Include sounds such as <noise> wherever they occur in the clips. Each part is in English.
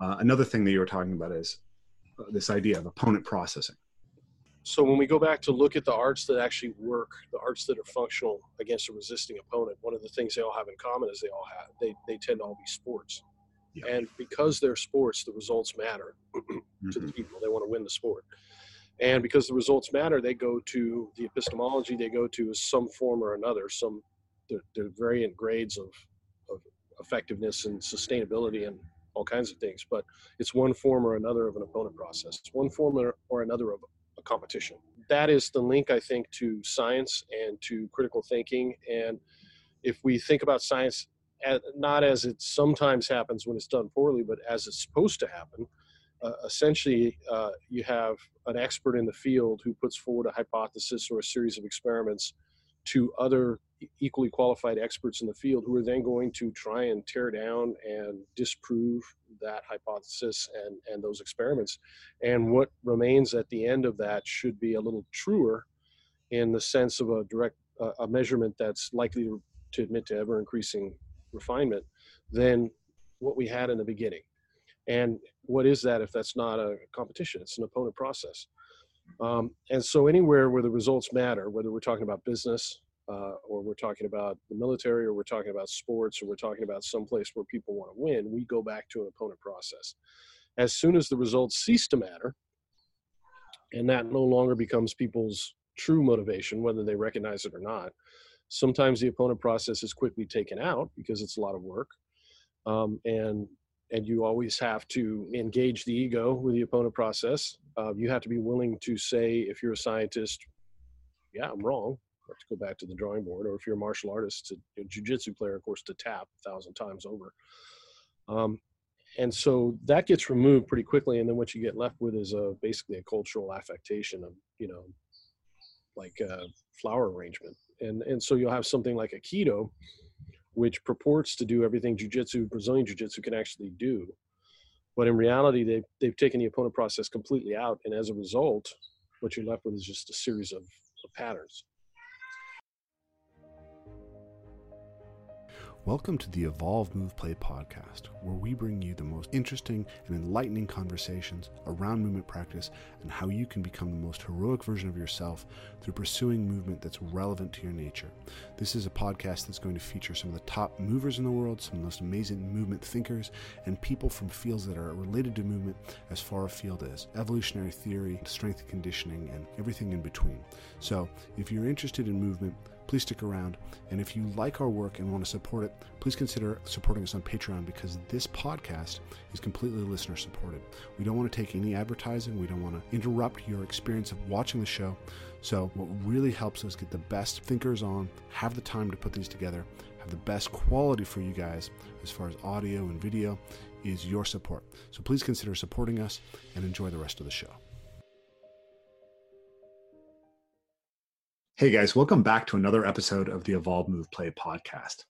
Uh, another thing that you were talking about is uh, this idea of opponent processing. So when we go back to look at the arts that actually work, the arts that are functional against a resisting opponent, one of the things they all have in common is they all have they, they tend to all be sports. Yeah. And because they're sports, the results matter mm-hmm. <clears throat> to the mm-hmm. people. They want to win the sport. And because the results matter, they go to the epistemology they go to is some form or another, some they're, they're variant grades of, of effectiveness and sustainability and all kinds of things. But it's one form or another of an opponent process. It's one form or, another of a competition. That is the link, I think, to science and to critical thinking. And if we think about science not as it sometimes happens when it's done poorly, but as it's supposed to happen, uh, essentially uh, you have an expert in the field who puts forward a hypothesis or a series of experiments to other equally qualified experts in the field who are then going to try and tear down and disprove that hypothesis and, and those experiments. And what remains at the end of that should be a little truer in the sense of a direct uh, a measurement that's likely to, to admit to ever increasing refinement than what we had in the beginning. And what is that if that's not a competition? It's an opponent process. Um, and so, anywhere where the results matter, whether we're talking about business uh, or we're talking about the military or we're talking about sports or we're talking about some place where people want to win, we go back to an opponent process. As soon as the results cease to matter, and that no longer becomes people's true motivation, whether they recognize it or not, sometimes the opponent process is quickly taken out because it's a lot of work. Um, and and you always have to engage the ego with the opponent process. Uh, you have to be willing to say, if you're a scientist, yeah, I'm wrong. To go back to the drawing board. Or if you're a martial artist, a jujitsu player, of course, to tap a thousand times over. Um, and so that gets removed pretty quickly, and then what you get left with is a basically a cultural affectation of you know, like a flower arrangement, and and so you'll have something like Aikido which purports to do everything jiu-jitsu brazilian jiu-jitsu can actually do but in reality they've, they've taken the opponent process completely out and as a result what you're left with is just a series of, of patterns Welcome to the Evolve Move Play podcast, where we bring you the most interesting and enlightening conversations around movement practice and how you can become the most heroic version of yourself through pursuing movement that's relevant to your nature. This is a podcast that's going to feature some of the top movers in the world, some of the most amazing movement thinkers, and people from fields that are related to movement as far afield as evolutionary theory, strength and conditioning, and everything in between. So, if you're interested in movement, please stick around. And if you like our work and want to support it, please consider supporting us on Patreon because this podcast is completely listener supported. We don't want to take any advertising, we don't want to interrupt your experience of watching the show. So, what really helps us get the best thinkers on, have the time to put these together, have the best quality for you guys as far as audio and video is your support. So, please consider supporting us and enjoy the rest of the show. Hey guys, welcome back to another episode of the Evolve Move Play podcast.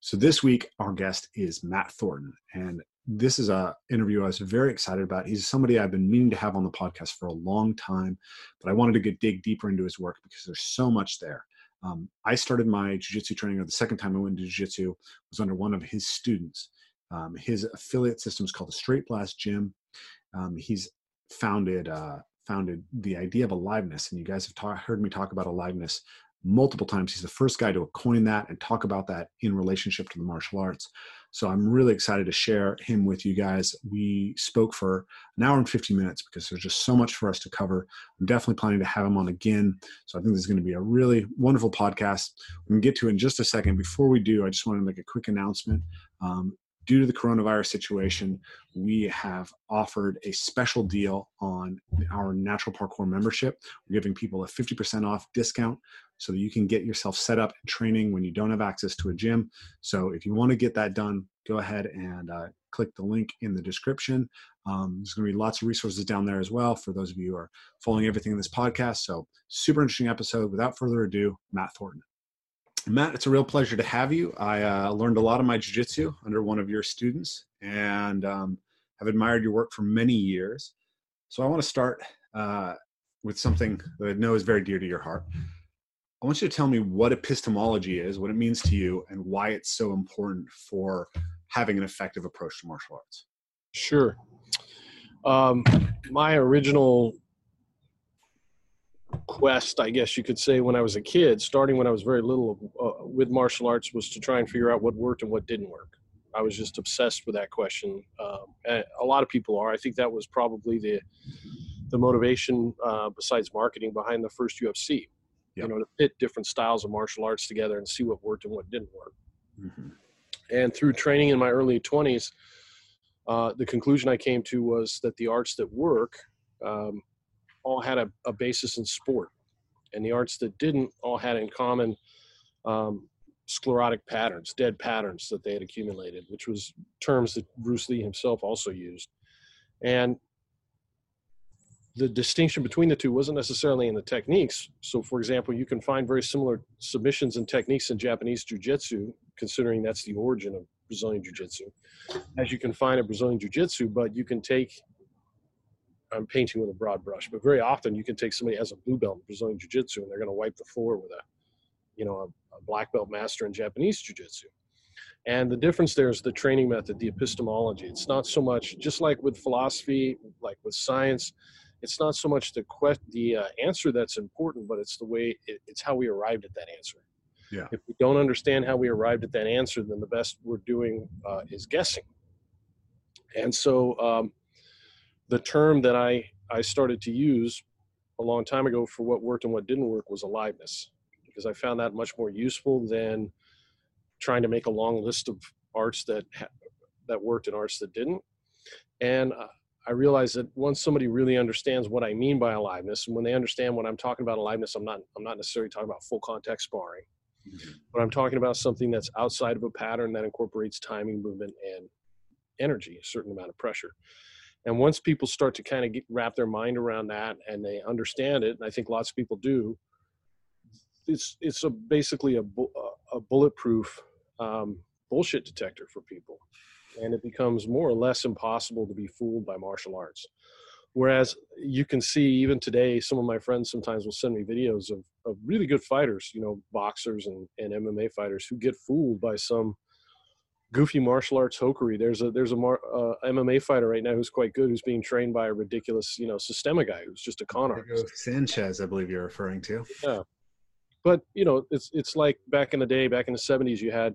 So this week our guest is Matt Thornton, and this is a interview I was very excited about. He's somebody I've been meaning to have on the podcast for a long time, but I wanted to get dig deeper into his work because there's so much there. Um, I started my jiu-jitsu training, or the second time I went to jiu-jitsu was under one of his students. Um, his affiliate system is called the Straight Blast Gym. Um, he's founded uh, founded the idea of aliveness, and you guys have ta- heard me talk about aliveness multiple times. He's the first guy to coin that and talk about that in relationship to the martial arts. So I'm really excited to share him with you guys. We spoke for an hour and 50 minutes because there's just so much for us to cover. I'm definitely planning to have him on again. So I think this is going to be a really wonderful podcast. We can get to it in just a second. Before we do, I just want to make a quick announcement. Um, due to the coronavirus situation, we have offered a special deal on our natural parkour membership. We're giving people a 50% off discount so that you can get yourself set up and training when you don't have access to a gym. So if you want to get that done, go ahead and uh, click the link in the description. Um, there's going to be lots of resources down there as well for those of you who are following everything in this podcast. So super interesting episode. Without further ado, Matt Thornton. Matt, it's a real pleasure to have you. I uh, learned a lot of my jiu-jitsu under one of your students and um, have admired your work for many years. So I want to start uh, with something that I know is very dear to your heart. I want you to tell me what epistemology is, what it means to you, and why it's so important for having an effective approach to martial arts. Sure. Um, my original quest, I guess you could say, when I was a kid, starting when I was very little uh, with martial arts, was to try and figure out what worked and what didn't work. I was just obsessed with that question. Um, a lot of people are. I think that was probably the the motivation uh, besides marketing behind the first UFC. Yep. You know, to pit different styles of martial arts together and see what worked and what didn't work. Mm-hmm. And through training in my early 20s, uh, the conclusion I came to was that the arts that work um, all had a, a, basis in sport, and the arts that didn't all had in common um, sclerotic patterns, dead patterns that they had accumulated, which was terms that Bruce Lee himself also used. And the distinction between the two wasn't necessarily in the techniques. So, for example, you can find very similar submissions and techniques in Japanese jiu-jitsu, considering that's the origin of Brazilian jiu-jitsu, as you can find in Brazilian jiu-jitsu. But you can take, I'm painting with a broad brush, but very often you can take somebody as a blue belt in Brazilian jiu-jitsu, and they're going to wipe the floor with a, you know, a, a black belt master in Japanese jiu-jitsu. And the difference there is the training method, the epistemology. It's not so much just like with philosophy, like with science it's not so much the que- the uh, answer that's important, but it's the way it, it's how we arrived at that answer. Yeah. If we don't understand how we arrived at that answer, then the best we're doing uh, is guessing. And so, um, the term that I I started to use a long time ago for what worked and what didn't work was aliveness, because I found that much more useful than trying to make a long list of arts that ha- that worked and arts that didn't. And uh, I realized that once somebody really understands what I mean by aliveness, and when they understand what I'm talking about aliveness, I'm not I'm not necessarily talking about full contact sparring, mm-hmm. but I'm talking about something that's outside of a pattern that incorporates timing, movement, and energy, a certain amount of pressure. And once people start to kind of get, wrap their mind around that and they understand it, and I think lots of people do, it's it's a basically a a bulletproof um, bullshit detector for people and it becomes more or less impossible to be fooled by martial arts. Whereas you can see even today, some of my friends sometimes will send me videos of, of really good fighters, you know, boxers and, and MMA fighters who get fooled by some goofy martial arts hokery. There's a there's a mar, uh, MMA fighter right now who's quite good, who's being trained by a ridiculous, you know, Systema guy who's just a con artist. Sanchez, I believe you're referring to. Yeah, but you know, it's it's like back in the day, back in the '70s, you had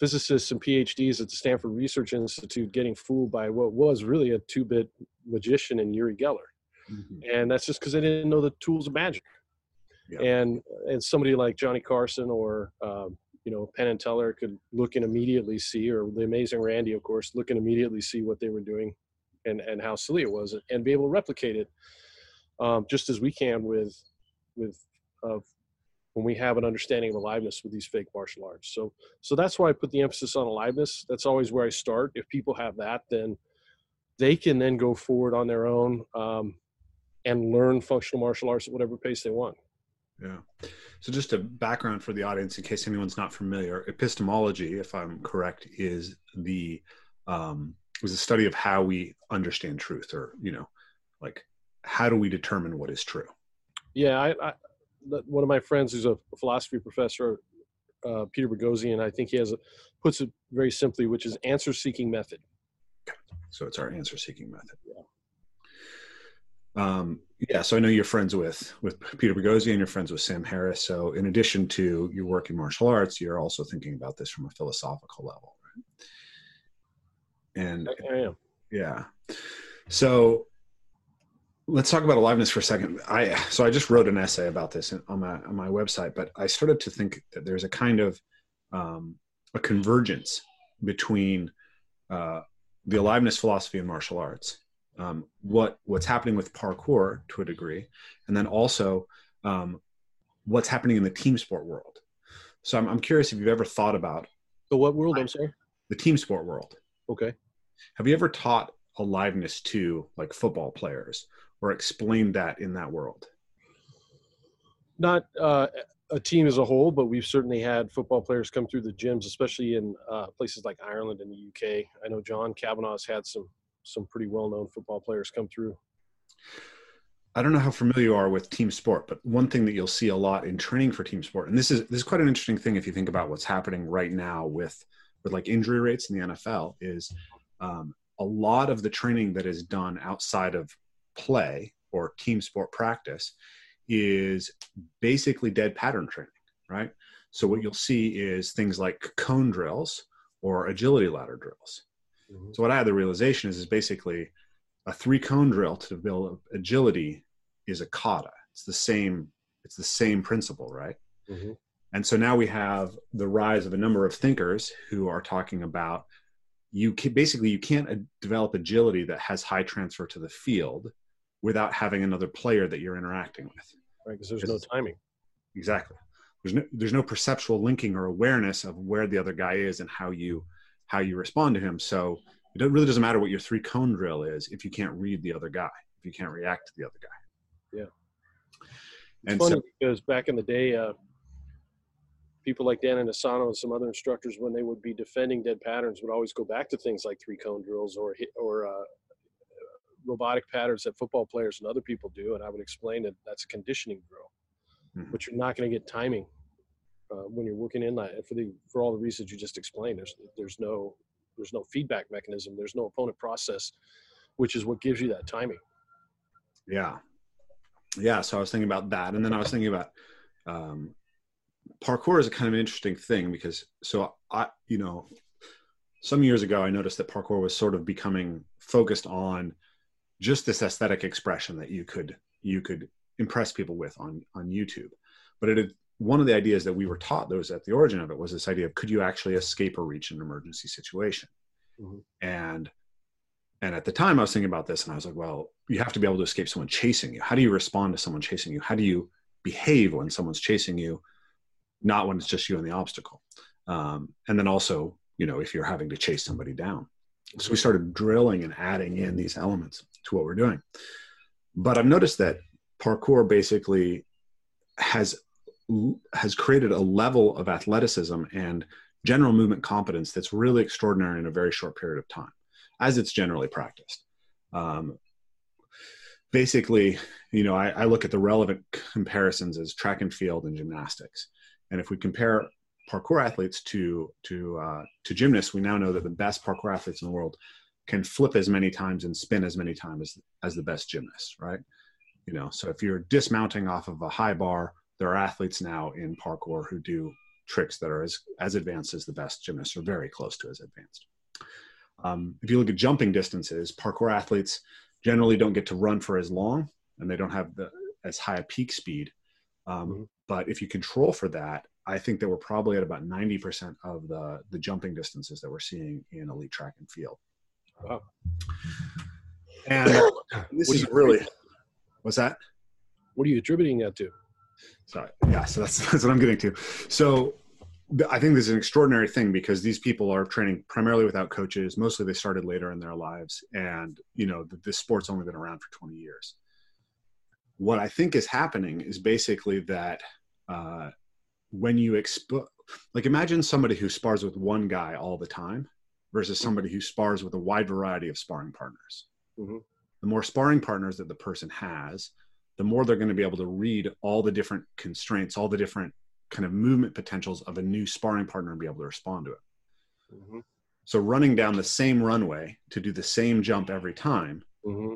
physicists and PhDs at the Stanford Research Institute getting fooled by what was really a two-bit magician in Uri Geller, mm-hmm. and that's just because they didn't know the tools of magic. Yeah. And and somebody like Johnny Carson or um, you know Penn and Teller could look and immediately see, or the Amazing Randi, of course, look and immediately see what they were doing, and and how silly it was, and be able to replicate it, um, just as we can with with uh, when we have an understanding of aliveness with these fake martial arts. So so that's why I put the emphasis on aliveness. That's always where I start. If people have that, then they can then go forward on their own um, and learn functional martial arts at whatever pace they want. Yeah. So just a background for the audience, in case anyone's not familiar, epistemology, if I'm correct, is the um, was a study of how we understand truth, or you know, like how do we determine what is true? Yeah, I, I one of my friends who's a philosophy professor, uh, Peter Boghossian, I think he has a, puts it very simply, which is answer seeking method. So it's our answer seeking method. Yeah. Um, yeah. So I know you're friends with with Peter Boghossian, you're friends with Sam Harris. So in addition to your work in martial arts, you're also thinking about this from a philosophical level, right? And I am. Yeah. So let's talk about aliveness for a second. I so I just wrote an essay about this on my on my website, but I started to think that there's a kind of um, a convergence between uh, the aliveness philosophy and martial arts. Um, what what's happening with parkour to a degree, and then also um, what's happening in the team sport world. So I'm, I'm curious if you've ever thought about the what world? I'm sorry, the team sport world. Okay. Have you ever taught aliveness to like football players or explained that in that world? Not uh, a team as a whole, but we've certainly had football players come through the gyms, especially in uh, places like Ireland and the UK. I know John Kavanagh's had some some pretty well known football players come through. I don't know how familiar you are with team sport, but one thing that you'll see a lot in training for team sport, and this is this is quite an interesting thing if you think about what's happening right now with with like injury rates in the NFL, is um, a lot of the training that is done outside of play or team sport practice is basically dead pattern training, right? So what you'll see is things like cone drills or agility ladder drills. Mm-hmm. So what I had the realization is is basically a three cone drill to build agility is a kata. It's the same. It's the same principle, right? Mm-hmm. And so now we have the rise of a number of thinkers who are talking about you can, basically you can't uh, develop agility that has high transfer to the field without having another player that you're interacting with. Right, because there's no timing. Exactly. There's no there's no perceptual linking or awareness of where the other guy is and how you how you respond to him. So it really doesn't matter what your three cone drill is if you can't read the other guy, if you can't react to the other guy. Yeah. It's and funny so, because back in the day, uh, people like Dan Inosanto and some other instructors, when they would be defending dead patterns, would always go back to things like three cone drills or or uh, robotic patterns that football players and other people do, and I would explain that that's a conditioning drill, mm-hmm. but you're not going to get timing uh, when you're working in that. For the for all the reasons you just explained, there's there's no there's no feedback mechanism, there's no opponent process, which is what gives you that timing. Yeah, yeah. So I was thinking about that, and then I was thinking about um, parkour is a kind of an interesting thing because so I, you know, some years ago I noticed that parkour was sort of becoming focused on just this aesthetic expression that you could you could impress people with on on YouTube. But it had, one of the ideas that we were taught that was at the origin of it was this idea of could you actually escape or reach an emergency situation? Mm-hmm. And and at the time I was thinking about this and I was like, well, you have to be able to escape someone chasing you. How do you respond to someone chasing you? How do you behave when someone's chasing you? not when it's just you and the obstacle. Um, and then also, you know, if you're having to chase somebody down. So we started drilling and adding in these elements to what we're doing. But I've noticed that parkour basically has has created a level of athleticism and general movement competence that's really extraordinary in a very short period of time, as it's generally practiced. Um, basically, you know, I, I, look at the relevant comparisons as track and field and gymnastics. And if we compare parkour athletes to to uh, to gymnasts, we now know that the best parkour athletes in the world can flip as many times and spin as many times as, as the best gymnasts, right? You know, so if you're dismounting off of a high bar, there are athletes now in parkour who do tricks that are as, as advanced as the best gymnasts or very close to as advanced. Um, if you look at jumping distances, parkour athletes generally don't get to run for as long and they don't have the, as high a peak speed um, mm-hmm. But if you control for that, I think that we're probably at about 90% of the, the jumping distances that we're seeing in elite track and field. Wow. And <coughs> this is really, what's that? What are you attributing that to? Sorry. Yeah. So that's, <laughs> that's what I'm getting to. So I think this is an extraordinary thing because these people are training primarily without coaches. Mostly they started later in their lives. And, you know, this sport's only been around for 20 years what I think is happening is basically that uh, when you expo- like imagine somebody who spars with one guy all the time versus somebody who spars with a wide variety of sparring partners. Mm-hmm. The more sparring partners that the person has, the more they're going to be able to read all the different constraints, all the different kind of movement potentials of a new sparring partner and be able to respond to it. Mm-hmm. So running down the same runway to do the same jump every time mm-hmm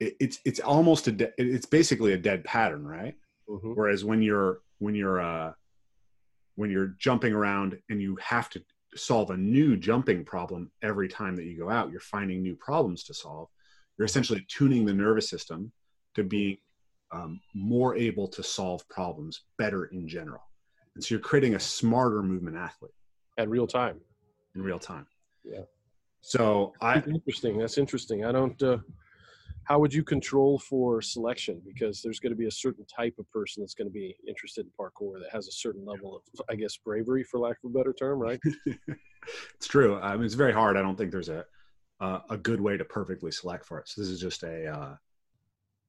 it, it's it's almost a de- it's basically a dead pattern, right? Mm-hmm. Whereas when you're when you're uh, when you're jumping around and you have to solve a new jumping problem every time that you go out, you're finding new problems to solve. You're essentially tuning the nervous system to being um, more able to solve problems better in general. And so you're creating a smarter movement athlete at real time. In real time. Yeah. So I interesting. That's interesting. I don't. Uh, how would you control for selection because there's going to be a certain type of person that's going to be interested in parkour that has a certain level of i guess bravery for lack of a better term right <laughs> it's true i mean it's very hard i don't think there's a uh, a good way to perfectly select for it so this is just a uh,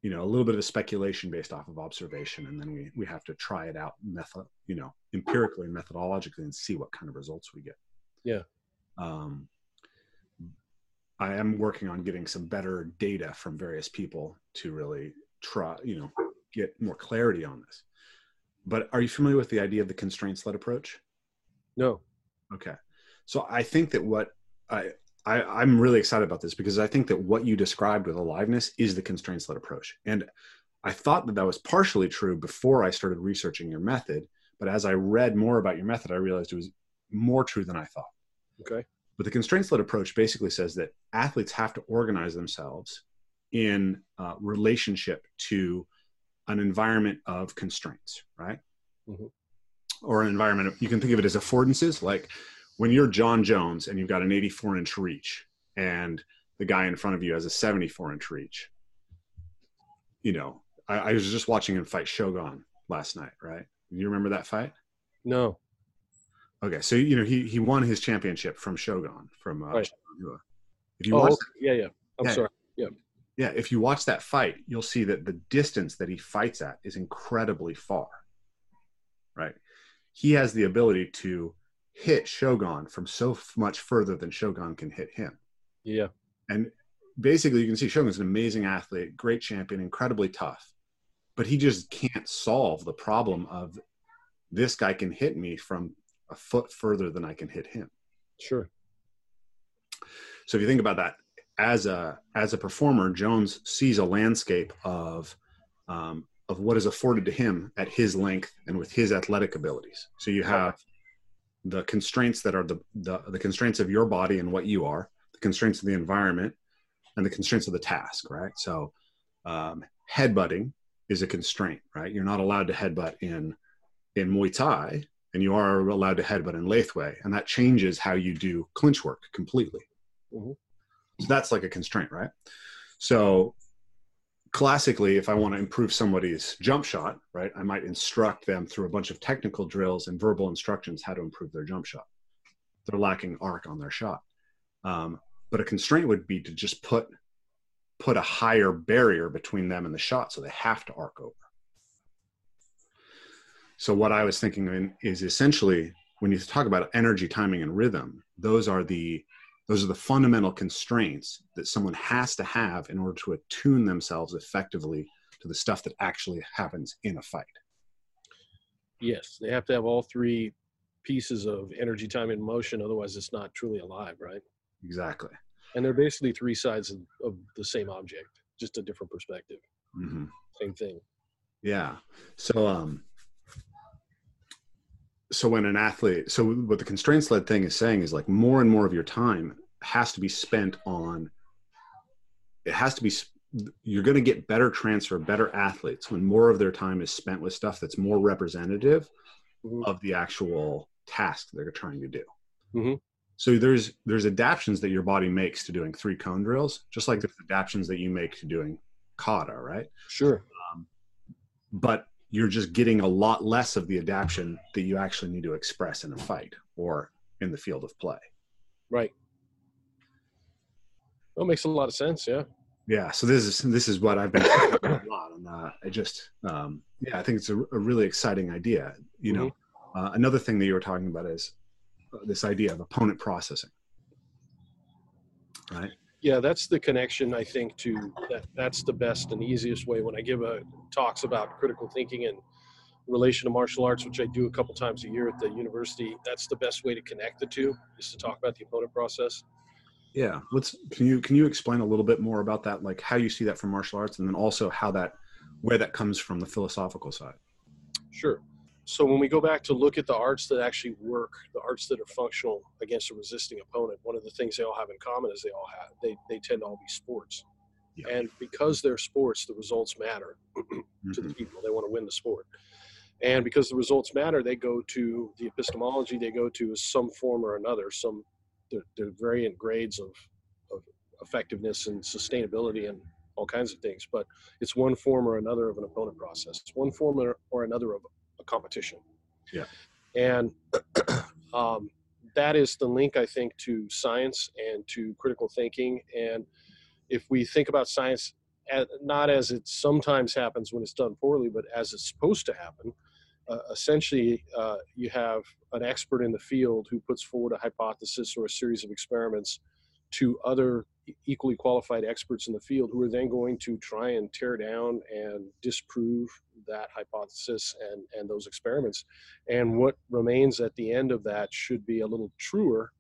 you know a little bit of speculation based off of observation and then we we have to try it out method you know empirically and methodologically and see what kind of results we get yeah um I am working on getting some better data from various people to really try, you know, get more clarity on this. But are you familiar with the idea of the constraints led approach? No. Okay. So I think that what I I, I'm really excited about this because I think that what you described with aliveness is the constraints led approach. And I thought that that was partially true before I started researching your method. But as I read more about your method, I realized it was more true than I thought. Okay. But the constraints led approach basically says that athletes have to organize themselves in uh, relationship to an environment of constraints, right? Mm-hmm. Or an environment of, you can think of it as affordances, like when you're Jon Jones and you've got an 84 inch reach and the guy in front of you has a 74 inch reach, you know, I, I was just watching him fight Shogun last night, right? You remember that fight? No. Okay, so you know he he won his championship from Shogun from uh, right. If you oh, watch, okay. yeah, yeah. I'm yeah, sorry. Yeah. Yeah, if you watch that fight, you'll see that the distance that he fights at is incredibly far. Right? He has the ability to hit Shogun from so much further than Shogun can hit him. Yeah. And basically, you can see Shogun's an amazing athlete, great champion, incredibly tough, but he just can't solve the problem of this guy can hit me from a foot further than I can hit him. Sure. So if you think about that, as a as a performer, Jones sees a landscape of um, of what is afforded to him at his length and with his athletic abilities. So you have the constraints that are the, the, the constraints of your body and what you are, the constraints of the environment, and the constraints of the task, right? So um, headbutting is a constraint, right? You're not allowed to headbutt in in Muay Thai, and you are allowed to headbutt in Lethwei, and that changes how you do clinch work completely. Mm-hmm. So that's like a constraint, right? So classically, if I want to improve somebody's jump shot, right, I might instruct them through a bunch of technical drills and verbal instructions how to improve their jump shot. They're lacking arc on their shot. Um, but a constraint would be to just put put a higher barrier between them and the shot, so they have to arc over. So what I was thinking is essentially when you talk about energy, timing, and rhythm, those are the those are the fundamental constraints that someone has to have in order to attune themselves effectively to the stuff that actually happens in a fight. Yes, they have to have all three pieces of energy, time, and motion. Otherwise, it's not truly alive, right? Exactly. And they're basically three sides of, of the same object, just a different perspective. Mm-hmm. Same thing. Yeah. So, um, so when an athlete so what the constraints led thing is saying is like more and more of your time has to be spent on it has to be you're going to get better transfer better athletes when more of their time is spent with stuff that's more representative mm-hmm. of the actual task they're trying to do mm-hmm. so there's there's adaptations that your body makes to doing three cone drills just like there's adaptations that you make to doing kata right sure um, but you're just getting a lot less of the adaption that you actually need to express in a fight or in the field of play. Right. That makes a lot of sense. Yeah. Yeah. So this is this is what I've been a lot on. Uh, I just um, yeah, I think it's a, a really exciting idea. You know, mm-hmm. uh, another thing that you were talking about is uh, this idea of opponent processing. Right yeah that's the connection i think to that that's the best and easiest way. When i give a talks about critical thinking and relation to martial arts which i do a couple times a year at the university that's the best way to connect the two is to talk about the opponent process. Yeah let's can you can you explain a little bit more about that like how you see that from martial arts and then also how that where that comes from the philosophical side? Sure so when we go back to look at the arts that actually work, the arts that are functional against a resisting opponent, one of the things they all have in common is they all have they they tend to all be sports. Yeah. And because they're sports, the results matter <clears throat> to the mm-hmm. people. They want to win the sport. And because the results matter, they go to the epistemology they go to is some form or another, some they're variant grades of, of effectiveness and sustainability and all kinds of things. But it's one form or another of an opponent process. It's one form or, or another of competition. Yeah. And <clears throat> um, that is the link, I think, to science and to critical thinking. And if we think about science as, not as it sometimes happens when it's done poorly, but as it's supposed to happen, uh, essentially uh, you have an expert in the field who puts forward a hypothesis or a series of experiments to other equally qualified experts in the field who are then going to try and tear down and disprove that hypothesis and, and those experiments. And what remains at the end of that should be a little truer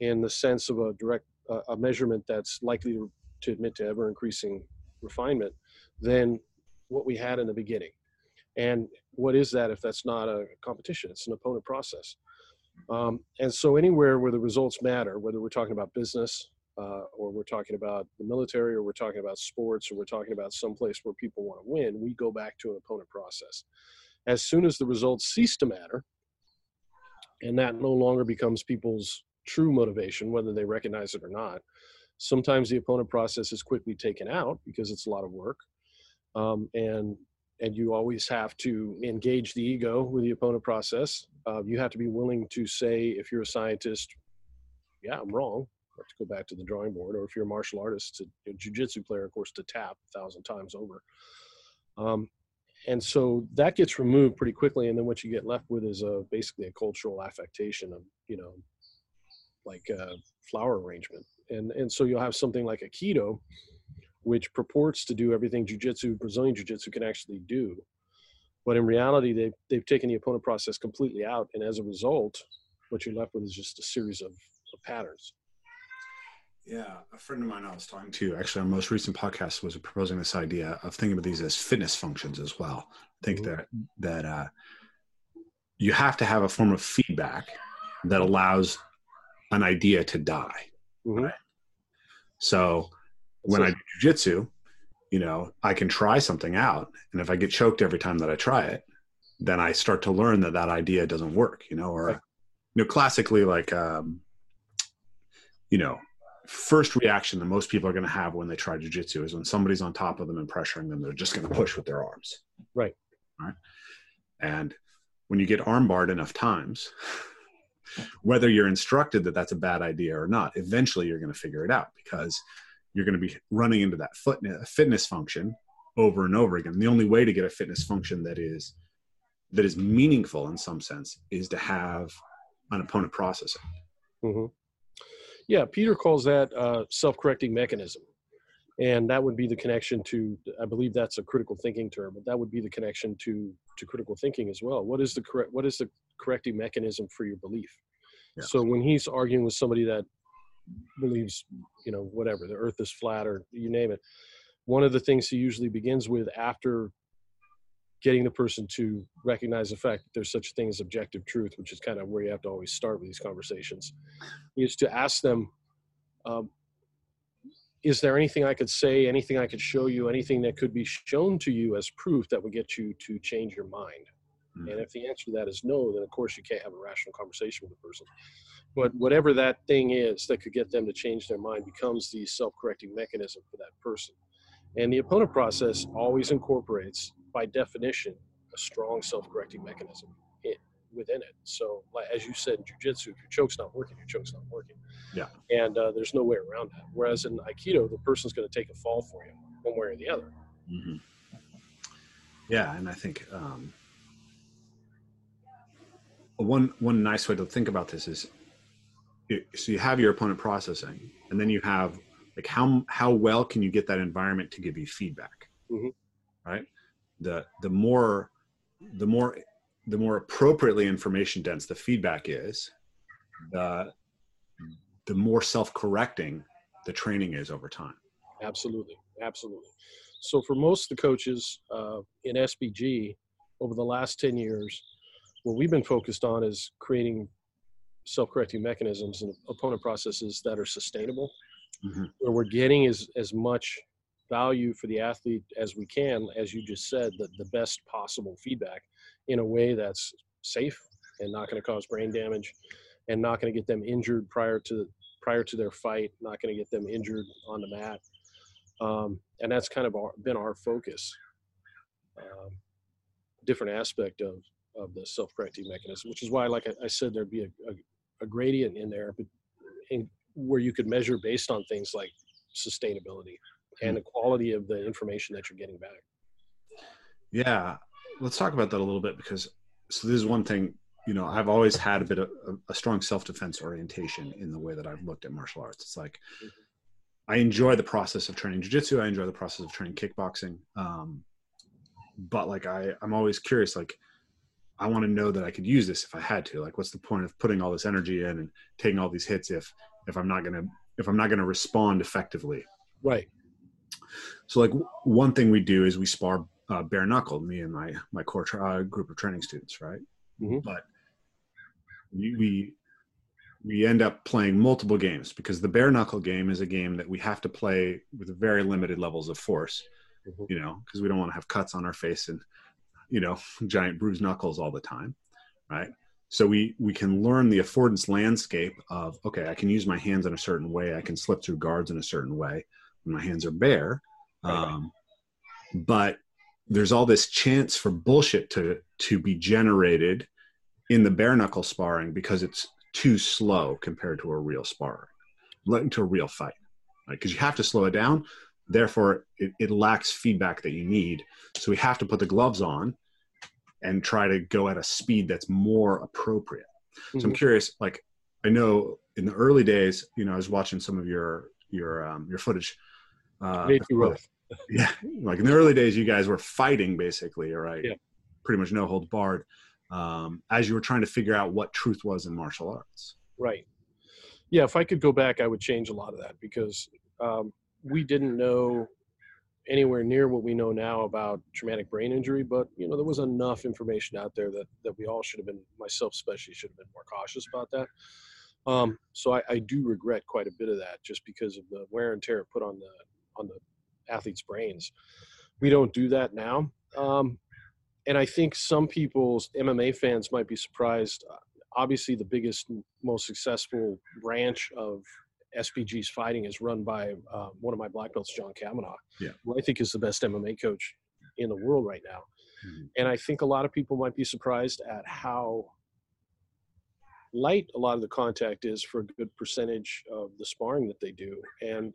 in the sense of a direct a, a measurement that's likely to, to admit to ever increasing refinement than what we had in the beginning. And what is that if that's not a competition? It's an opponent process. Um, and so anywhere where the results matter, whether we're talking about business uh, or we're talking about the military or we're talking about sports or we're talking about someplace where people want to win, we go back to an opponent process. As soon as the results cease to matter, and that no longer becomes people's true motivation, whether they recognize it or not, sometimes the opponent process is quickly taken out because it's a lot of work. Um, and and you always have to engage the ego with the opponent process. Uh, you have to be willing to say, if you're a scientist, yeah, I'm wrong. Have to go back to the drawing board. Or if you're a martial artist, a, a jujitsu player, of course, to tap a thousand times over. Um, and so that gets removed pretty quickly. And then what you get left with is a, basically a cultural affectation of, you know, like a flower arrangement. And, and so you'll have something like Aikido, which purports to do everything jiu-jitsu, Brazilian jiu-jitsu can actually do. But in reality, they've, they've taken the opponent process completely out. And as a result, what you're left with is just a series of, of patterns. Yeah, a friend of mine I was talking to, actually, our most recent podcast was proposing this idea of thinking of these as fitness functions as well. I think mm-hmm. that that uh, you have to have a form of feedback that allows an idea to die. Mm-hmm. Right? So when I do jujitsu, you know, I can try something out, and if I get choked every time that I try it, then I start to learn that that idea doesn't work. You know, or right. you know, classically, like, um, you know, first reaction that most people are going to have when they try jujitsu is when somebody's on top of them and pressuring them, they're just going to push with their arms. Right. Right. And when you get armbarred enough times, <laughs> whether you're instructed that that's a bad idea or not, eventually you're going to figure it out because you're going to be running into that fitness function over and over again. And the only way to get a fitness function that is that is meaningful in some sense is to have an opponent processing. Mm-hmm. Yeah, Peter calls that uh, self-correcting mechanism, and that would be the connection to. I believe that's a critical thinking term, but that would be the connection to to critical thinking as well. What is the correct? What is the correcting mechanism for your belief? Yeah. So when he's arguing with somebody that believes, you know, whatever, the earth is flat or you name it. One of the things he usually begins with after getting the person to recognize the fact that there's such a thing as objective truth, which is kind of where you have to always start with these conversations, is to ask them, um, is there anything I could say, anything I could show you, anything that could be shown to you as proof that would get you to change your mind? Mm-hmm. And if the answer to that is no, then of course you can't have a rational conversation with the person. But whatever that thing is that could get them to change their mind becomes the self correcting mechanism for that person. And the opponent process always incorporates, by definition, a strong self correcting mechanism within it. So, like, as you said in jujitsu, if your choke's not working, your choke's not working. Yeah. And uh, there's no way around that. Whereas in Aikido, the person's going to take a fall for you, one way or the other. Mm-hmm. Yeah, and I think um, one one nice way to think about this is so you have your opponent processing and then you have like how how well can you get that environment to give you feedback mm-hmm. right the the more the more the more appropriately information dense the feedback is the the more self-correcting the training is over time. Absolutely. Absolutely. So for most of the coaches uh, in sbg over the last 10 years what we've been focused on is creating self-correcting mechanisms and opponent processes that are sustainable. Mm-hmm. where we're getting as, as much value for the athlete as we can as you just said the, the best possible feedback in a way that's safe and not going to cause brain damage and not going to get them injured prior to prior to their fight not going to get them injured on the mat. Um, and that's kind of our, been our focus um, different aspect of of the self-correcting mechanism which is why like i, I said there'd be a, a, a gradient in there, but in, where you could measure based on things like sustainability and the quality of the information that you're getting back. Yeah, let's talk about that a little bit because so this is one thing. You know, I've always had a bit of a, strong self-defense orientation in the way that I've looked at martial arts. It's like mm-hmm. I enjoy the process of training jiu-jitsu. I enjoy the process of training kickboxing. Um, but like I, I'm always curious, like I want to know that I could use this if I had to. Like, what's the point of putting all this energy in and taking all these hits if if I'm not to if I'm not going to respond effectively. Right. So like one thing we do is we spar uh, bare knuckle, me and my my core tra- uh, group of training students, right? Mhm. But we, we we end up playing multiple games because the bare knuckle game is a game that we have to play with very limited levels of force, Mhm. you know, because we don't want to have cuts on our face and you know <laughs> giant bruised knuckles all the time, right? So we we can learn the affordance landscape of okay, I can use my hands in a certain way, I can slip through guards in a certain way my hands are bare, Right. um, but there's all this chance for bullshit to to be generated in the bare knuckle sparring because it's too slow compared to a real sparring, to a real fight. Because you have to slow it down, therefore it, it lacks feedback that you need. So we have to put the gloves on and try to go at a speed that's more appropriate. So I'm Mhm. curious, like I know in the early days, you know, I was watching some of your your um, your footage. Uh, Way too rough. <laughs> yeah, like in the early days, you guys were fighting basically, right? Yeah. Pretty much no hold barred. Um, as you were trying to figure out what truth was in martial arts. Right. Yeah, if I could go back, I would change a lot of that because um, we didn't know anywhere near what we know now about traumatic brain injury, but you know there was enough information out there that that we all should have been, myself especially, should have been more cautious about that. Um, so I, I do regret quite a bit of that just because of the wear and tear put on the on the athletes' brains. We don't do that now. Um, and I think some people's MMA fans might be surprised obviously the biggest most successful branch of SBG's fighting is run by uh, one of my black belts john Kavanagh, Yeah. who i think is the best mma coach in the world right now Mhm. and i think a lot of people might be surprised at how light a lot of the contact is for a good percentage of the sparring that they do and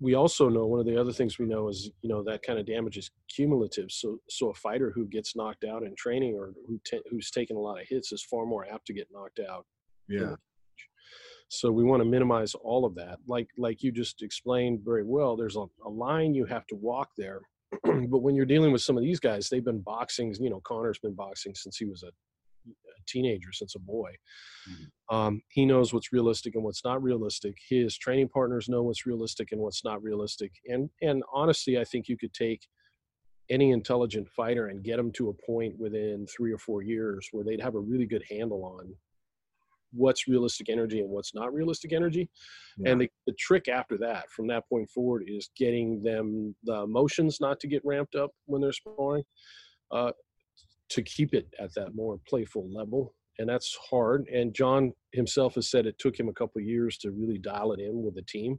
we also know one of the other things we know is you know that kind of damage is cumulative. So so a fighter who gets knocked out in training or who ta- who's taken a lot of hits is far more apt to get knocked out Yeah. so we want to minimize all of that. Like like you just explained very well there's a, a line you have to walk there. <clears throat> But when you're dealing with some of these guys they've been boxing you know Conor's been boxing since he was a teenager since a boy Mhm. um, he knows what's realistic and what's not realistic his training partners know what's realistic and what's not realistic and and honestly i think you could take any intelligent fighter and get them to a point within three or four years where they'd have a really good handle on what's realistic energy and what's not realistic energy. Yeah. And the, the trick after that, from that point forward, is getting them the emotions not to get ramped up when they're sparring, uh, to keep it at that more playful level. And that's hard. And John himself has said it took him a couple of years to really dial it in with the team.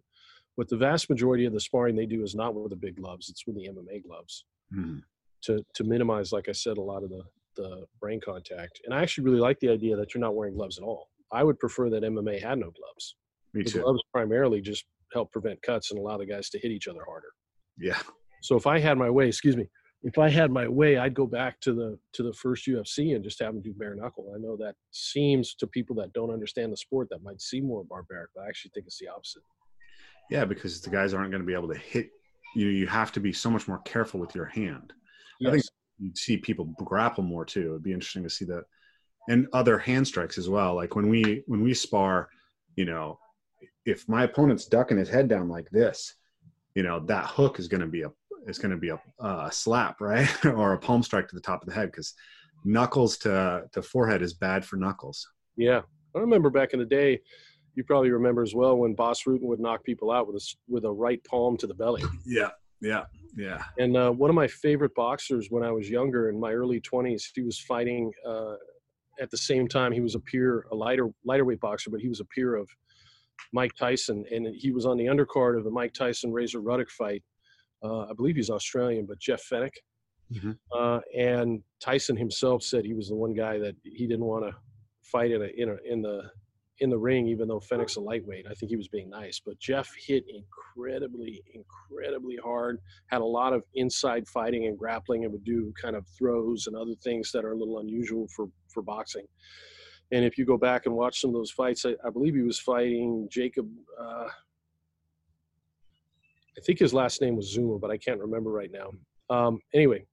But the vast majority of the sparring they do is not with the big gloves; it's with the MMA gloves Mhm. to to minimize, like I said, a lot of the the brain contact. And I actually really like the idea that you're not wearing gloves at all. I would prefer that MMA had no gloves. Me The too. gloves primarily just help prevent cuts and allow the guys to hit each other harder. Yeah. So if I had my way, excuse me, if I had my way, I'd go back to the to the first UFC and just have them do bare knuckle. I know that seems to people that don't understand the sport that might seem more barbaric, but I actually think it's the opposite. Yeah, because the guys aren't going to be able to hit. You know, you have to be so much more careful with your hand. I think- You'd see people grapple more too. It'd be interesting to see that, and other hand strikes as well. Like when we when we spar, you know, if my opponent's ducking his head down like this, you know, that hook is going to be a is going to be a, a slap, right, <laughs> or a palm strike to the top of the head because knuckles to to forehead is bad for knuckles. Yeah, I remember back in the day. You probably remember as well when Bas Rutten would knock people out with a with a right palm to the belly. <laughs> Yeah, yeah, yeah. And uh, one of my favorite boxers when I was younger, in my early 20s, he was fighting uh, at the same time. He was a peer, a lighter lighter weight boxer, but he was a peer of Mike Tyson, and he was on the undercard of the Mike Tyson Razor Ruddock fight. Uh, I believe he's Australian, but Jeff Fenech. Mhm. Uh, and Tyson himself said he was the one guy that he didn't want to fight in a, in a, in the in the ring, even though Fenech's a lightweight. I think he was being nice, but Jeff hit incredibly, incredibly hard. Had a lot of inside fighting and grappling, and would do kind of throws and other things that are a little unusual for for boxing. And if you go back and watch some of those fights, I, I believe he was fighting Jacob. Uh, I think his last name was Zuma, but I can't remember right now. Um, anyway,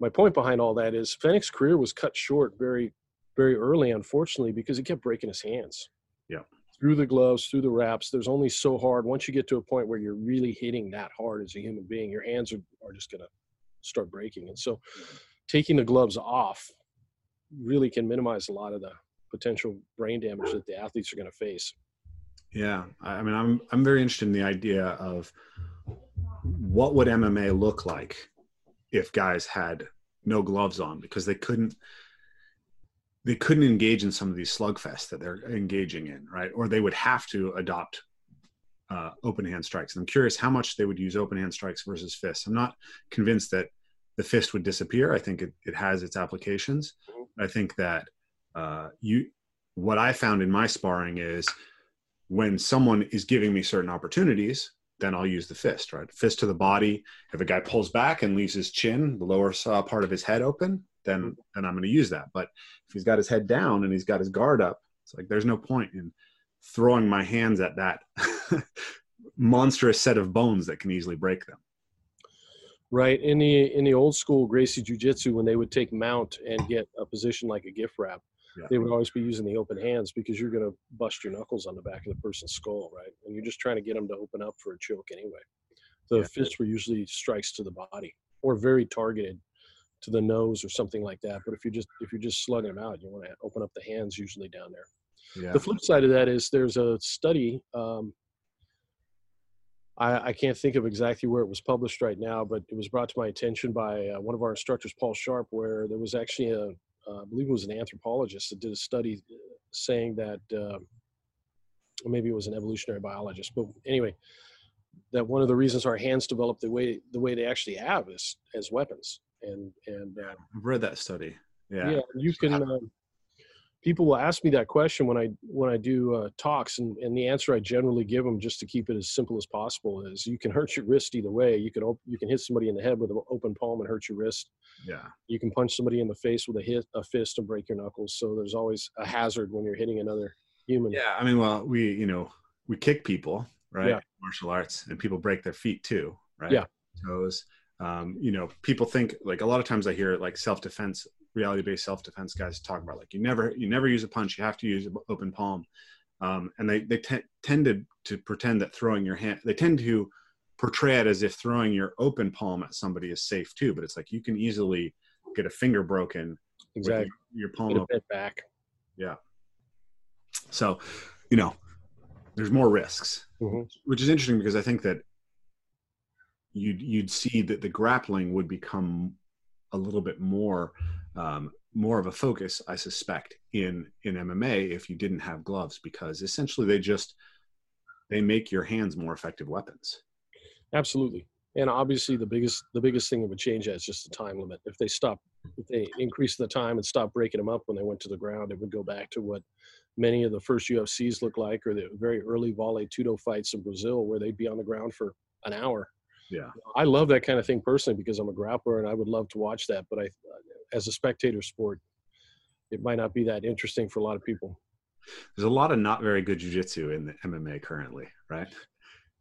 my point behind all that is Fenech's career was cut short very, very early, unfortunately, because he kept breaking his hands. Yeah. through the gloves, through the wraps. There's only so hard. Once you get to a point where you're really hitting that hard as a human being, your hands are, are just going to start breaking. And so taking the gloves off really can minimize a lot of the potential brain damage that the athletes are going to face. Yeah, I mean, I'm I'm very interested in the idea of what would MMA look like if guys had no gloves on because they couldn't they couldn't engage in some of these slugfests that they're engaging in, right? Or they would have to adopt uh, open hand strikes. And I'm curious how much they would use open hand strikes versus fists. I'm not convinced that the fist would disappear. I think it, it has its applications. I think that uh, you, what I found in my sparring is when someone is giving me certain opportunities, then I'll use the fist, right? Fist to the body. If a guy pulls back and leaves his chin, the lower uh, part of his head open, then mm-hmm. then I'm going to use that. But if he's got his head down and he's got his guard up, it's like there's no point in throwing my hands at that <laughs> monstrous set of bones that can easily break them. Right in the in the old school Gracie Jiu Jitsu, when they would take mount and get a position like a gift wrap, yeah. they would always be using the open hands because you're going to bust your knuckles on the back of the person's skull, right? And you're just trying to get them to open up for a choke anyway. The yeah. fists were usually strikes to the body or very targeted to the nose or something like that. But if you just if you're just slugging them out, you want to open up the hands usually down there. Yeah. The flip side of that is there's a study. Um, I, I, can't think of exactly where it was published right now, but it was brought to my attention by uh, one of our instructors, Paul Sharp, where there was actually a, uh, I believe it was an anthropologist that did a study uh, saying that, uh, maybe it was an evolutionary biologist, but anyway, that one of the reasons our hands develop the way the way they actually have is as weapons and and uh, I've read that study. Yeah, yeah. You can. Uh, people will ask me that question when I when I do uh, talks, and and the answer I generally give them, just to keep it as simple as possible, is you can hurt your wrist either way. You can op- you can hit somebody in the head with an open palm and hurt your wrist. Yeah. You can punch somebody in the face with a hit a fist and break your knuckles. So there's always a hazard when you're hitting another human. Yeah, I mean, well, we you know we kick people, right? Yeah. Martial arts, and people break their feet too, right? Yeah. Toes um, you know people think like a lot of times i hear like self-defense reality-based self-defense guys talk about like you never you never use a punch you have to use an open palm. Um, and they they t- tend to, pretend that throwing your hand they tend to portray it as if throwing your open palm at somebody is safe too but it's like you can easily get a finger broken exactly your, your palm bit back. Yeah. So you know there's more risks mm-hmm. which is interesting because i think that you'd you'd see that the grappling would become a little bit more um, more of a focus, I suspect, in in MMA if you didn't have gloves, because essentially they just they make your hands more effective weapons. Absolutely, and obviously the biggest the biggest thing that would change that is just the time limit. If they stop, if they increase the time and stop breaking them up when they went to the ground, it would go back to what many of the first UFCs look like, or the very early Vale Tudo fights in Brazil, where they'd be on the ground for an hour yeah. I love that kind of thing personally because i'm a grappler and i would love to watch that but i as a spectator sport it might not be that interesting for a lot of people. There's a lot of not very good jiu-jitsu in the mma currently right?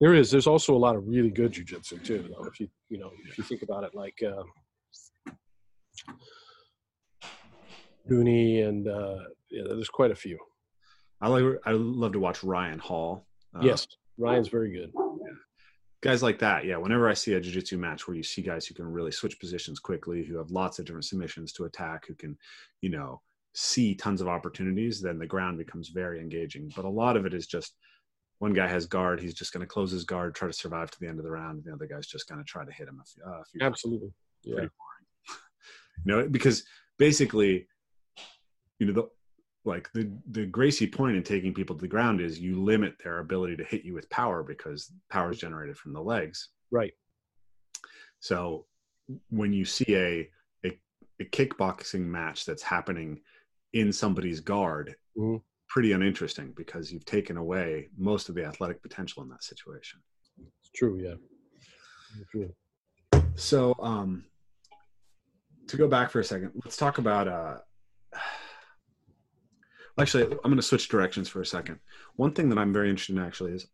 There is. There's also a lot of really good jiu-jitsu too though if you you know if you think about it like uh and uh yeah there's quite a few. I like i love to watch ryan hall uh, yes. Ryan's very good guys like that yeah whenever i see a jiu-jitsu match where you see guys who can really switch positions quickly who have lots of different submissions to attack who can you know see tons of opportunities then the ground becomes very engaging. But a lot of it is just one guy has guard he's just going to close his guard try to survive to the end of the round and the other guy's just going to try to hit him a few, uh, a few absolutely. Times. yeah. <laughs> you know because basically you know the like the the Gracie point in taking people to the ground is you limit their ability to hit you with power because power is generated from the legs. Right. So when you see a a, a kickboxing match that's happening in somebody's guard, mm-hmm. pretty uninteresting because you've taken away most of the athletic potential in that situation. It's true, yeah. true. So um to go back for a second, let's talk about uh Actually, I'm going to switch directions for a second. One thing that I'm very interested in actually is,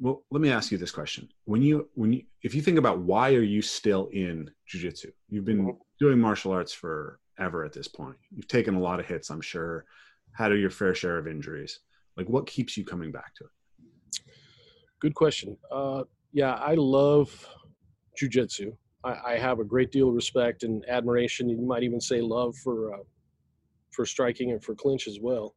well, let me ask you this question: When you, when you, if you think about why are you still in jujitsu? You've been mm-hmm. doing martial arts forever at this point. You've taken a lot of hits, I'm sure, had your fair share of injuries. Like, what keeps you coming back to it? Good question. Uh, yeah, I love jujitsu. I, I have a great deal of respect and admiration. You might even say love for uh, for striking and for clinch as well.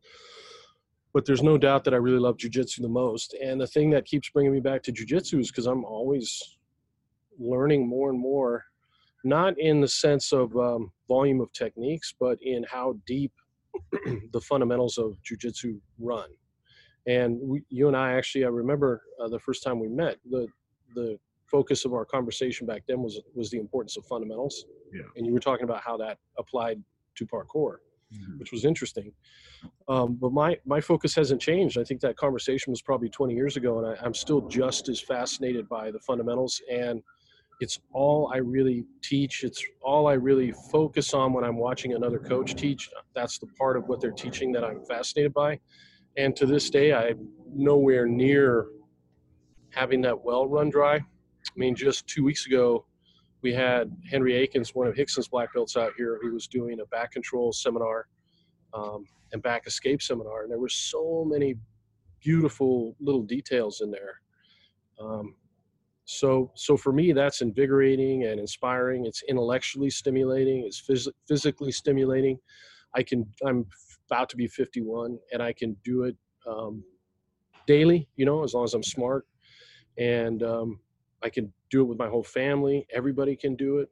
But there's no doubt that I really love jujitsu the most. And the thing that keeps bringing me back to jujitsu is because I'm always learning more and more, not in the sense of um, volume of techniques, but in how deep <clears throat> the fundamentals of jujitsu run. And we, you and I actually, I remember uh, the first time we met, the the focus of our conversation back then was was the importance of fundamentals. Yeah. And you were talking about how that applied to parkour, Mhm. which was interesting. Um, but my my focus hasn't changed. I think that conversation was probably 20 years ago, and I, I'm still just as fascinated by the fundamentals. And it's all I really teach. It's all I really focus on when I'm watching another coach teach. That's the part of what they're teaching that I'm fascinated by. And to this day, I'm nowhere near having that well run dry. I mean, just two weeks ago, we had Henry Akins, one of Rickson's black belts out here, who was doing a back control seminar um, and back escape seminar. And there were so many beautiful little details in there. Um, so, so for me, that's invigorating and inspiring. It's intellectually stimulating. It's phys- physically stimulating. I can. I'm about to be 51, and I can do it um, daily. You know, as long as I'm smart, and um, I can do it with my whole family. Everybody can do it.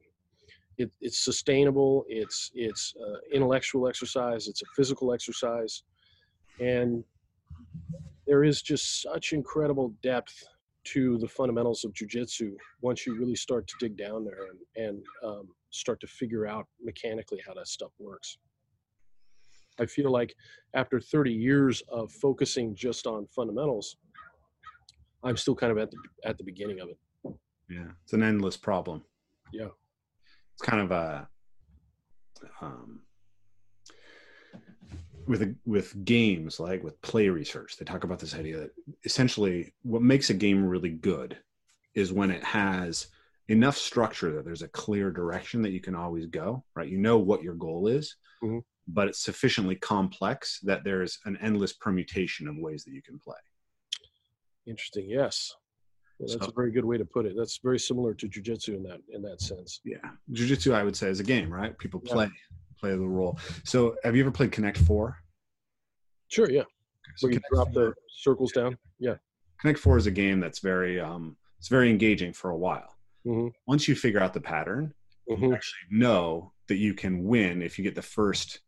it it's sustainable. It's it's uh, intellectual exercise. It's a physical exercise, and there is just such incredible depth to the fundamentals of jujitsu once you really start to dig down there and, and um, start to figure out mechanically how that stuff works. I feel like after 30 years of focusing just on fundamentals, I'm still kind of at the at the beginning of it. Yeah, it's an endless problem. Yeah. it's kind of a um, with a, with games like with play research. They talk about this idea that essentially what makes a game really good is when it has enough structure that there's a clear direction that you can always go. Right, you know what your goal is. Mhm. But it's sufficiently complex that there's an endless permutation of ways that you can play. Interesting. Yes. Yeah, that's So- a very good way to put it. That's very similar to jujitsu in that in that sense. Yeah, jujitsu, I would say, is a game, right? People Yeah. play play the role. So, have you ever played Connect Four? Sure. Yeah. So Where you Connect drop the circles down. Yeah. Connect Four is a game that's very um, it's very engaging for a while. Mhm. Once you figure out the pattern, you Mhm. actually know that you can win if you get the first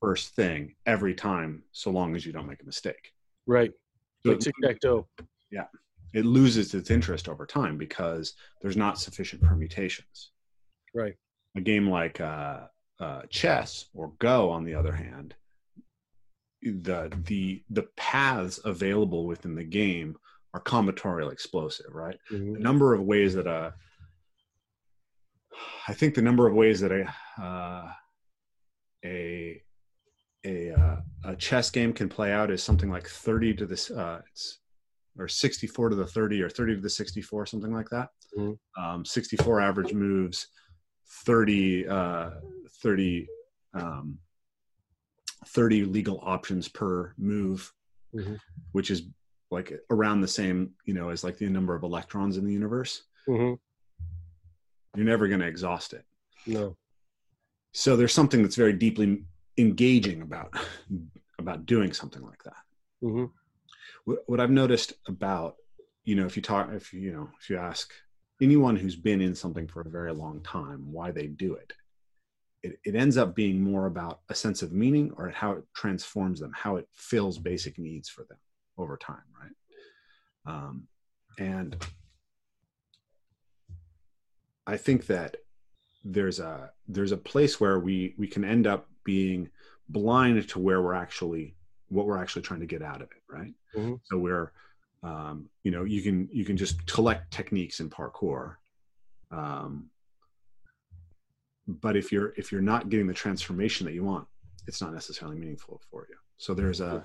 first thing every time, so long as you don't make a mistake. Right. So Like tic tac toe. It loses its interest over time because there's not sufficient permutations. Right. a game like uh, uh, chess or Go, on the other hand, the the the paths available within the game are combinatorial explosive, right? Mhm. The number of ways that a I think the number of ways that a uh, a a uh, a chess game can play out is something like 30 to this uh, it's or 64 to the 30 or 30 to the 64 something like that Mhm. um, 64 average moves 30 uh, 30 um, 30 legal options per move Mhm. which is like around the same you know as like the number of electrons in the universe Mhm. you're never going to exhaust it No. so there's something that's very deeply engaging about <laughs> about doing something like that hmm what, what i've noticed about you know if you talk if you know if you ask anyone who's been in something for a very long time why they do it it, it ends up being more about a sense of meaning or how it transforms them how it fills basic needs for them over time right? Um, and i think that there's a there's a place where we we can end up being blind to where we're actually what we're actually trying to get out of it right? Mhm. so we're um, you know you can you can just collect techniques in parkour um, but if you're if you're not getting the transformation that you want it's not necessarily meaningful for you. So there's a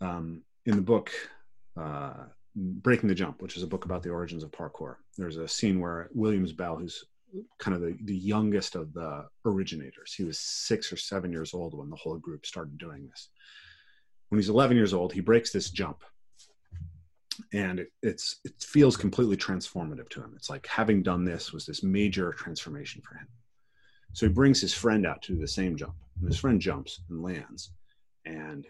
um, in the book uh, breaking the jump which is a book about the origins of parkour there's a scene where Williams Belle who's kind of the, the youngest of the originators he was six or seven years old when the whole group started doing this when he's 11 years old, he breaks this jump, and it, it's it feels completely transformative to him. It's like having done this was this major transformation for him. So he brings his friend out to do the same jump, and his friend jumps and lands, and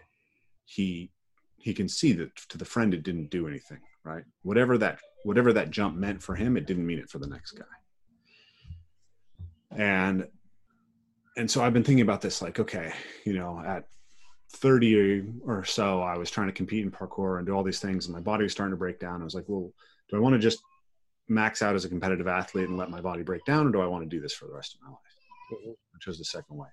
he he can see that to the friend it didn't do anything, right? Whatever that whatever that jump meant for him, it didn't mean it for the next guy. And and so I've been thinking about this like, okay, you know, at 30 or so, I was trying to compete in parkour and do all these things, and my body was starting to break down. I was like, well, do I want to just max out as a competitive athlete and let my body break down, or do I want to do this for the rest of my life? Mm-hmm. Which was the second way.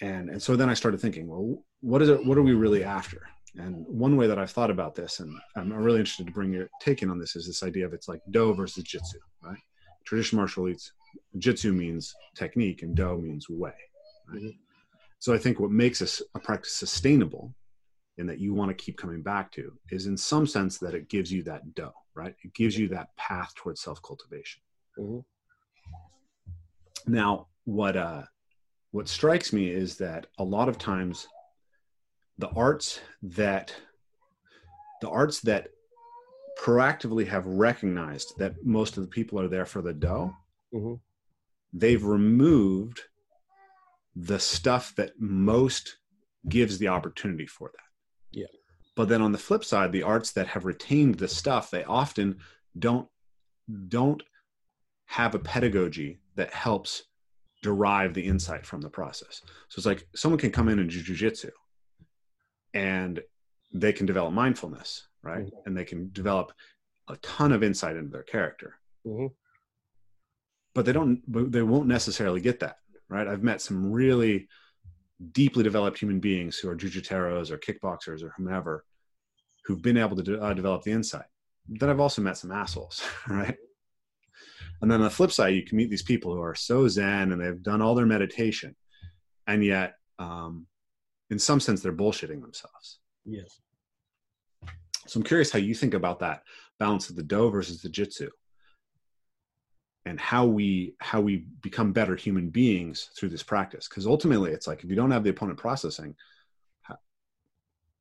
And and so then I started thinking, well, what is it? What are we really after? And one way that I've thought about this, and I'm really interested to bring your take in on this, is this idea of it's like Do versus Jitsu, right? Traditional martial arts, Jitsu means technique, and Do means way. Right? So I think what makes a, a practice sustainable and that you want to keep coming back to is in some sense that it gives you that Do, right? It gives you that path towards self cultivation. Mm-hmm. Now, what uh, what strikes me is that a lot of times the arts that the arts that proactively have recognized that most of the people are there for the Do, mm-hmm. they've removed the stuff that most gives the opportunity for that. Yeah. But then on the flip side the arts that have retained the stuff they often don't don't have a pedagogy that helps derive the insight from the process. So it's like someone can come in and do jujitsu and they can develop mindfulness right? Mm-hmm. and they can develop a ton of insight into their character. Mm-hmm. but they don't they won't necessarily get that right? I've met some really deeply developed human beings who are jujiteros or kickboxers or whomever who've been able to de- uh, develop the insight. Then i've also met some assholes <laughs> right? And then on the flip side you can meet these people who are so zen and they've done all their meditation and yet um, in some sense they're bullshitting themselves. Yes. So i'm curious how you think about that balance of the do versus the jitsu and how we how we become better human beings through this practice. Because ultimately it's like if you don't have the opponent processing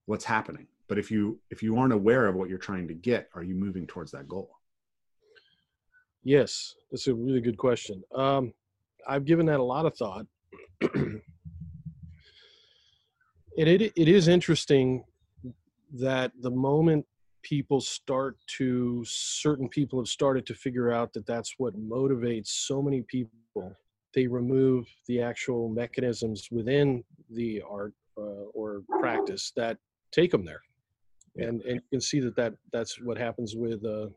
what's happening? But if you if you aren't aware of what you're trying to get are you moving towards that goal? Yes that's a really good question. Um, i've given that a lot of thought. <clears throat> It, it, it is interesting that the moment people start to certain people have started to figure out that that's what motivates so many people. They remove the actual mechanisms within the art uh, or practice that take them there. And and you can see that that that's what happens with uh,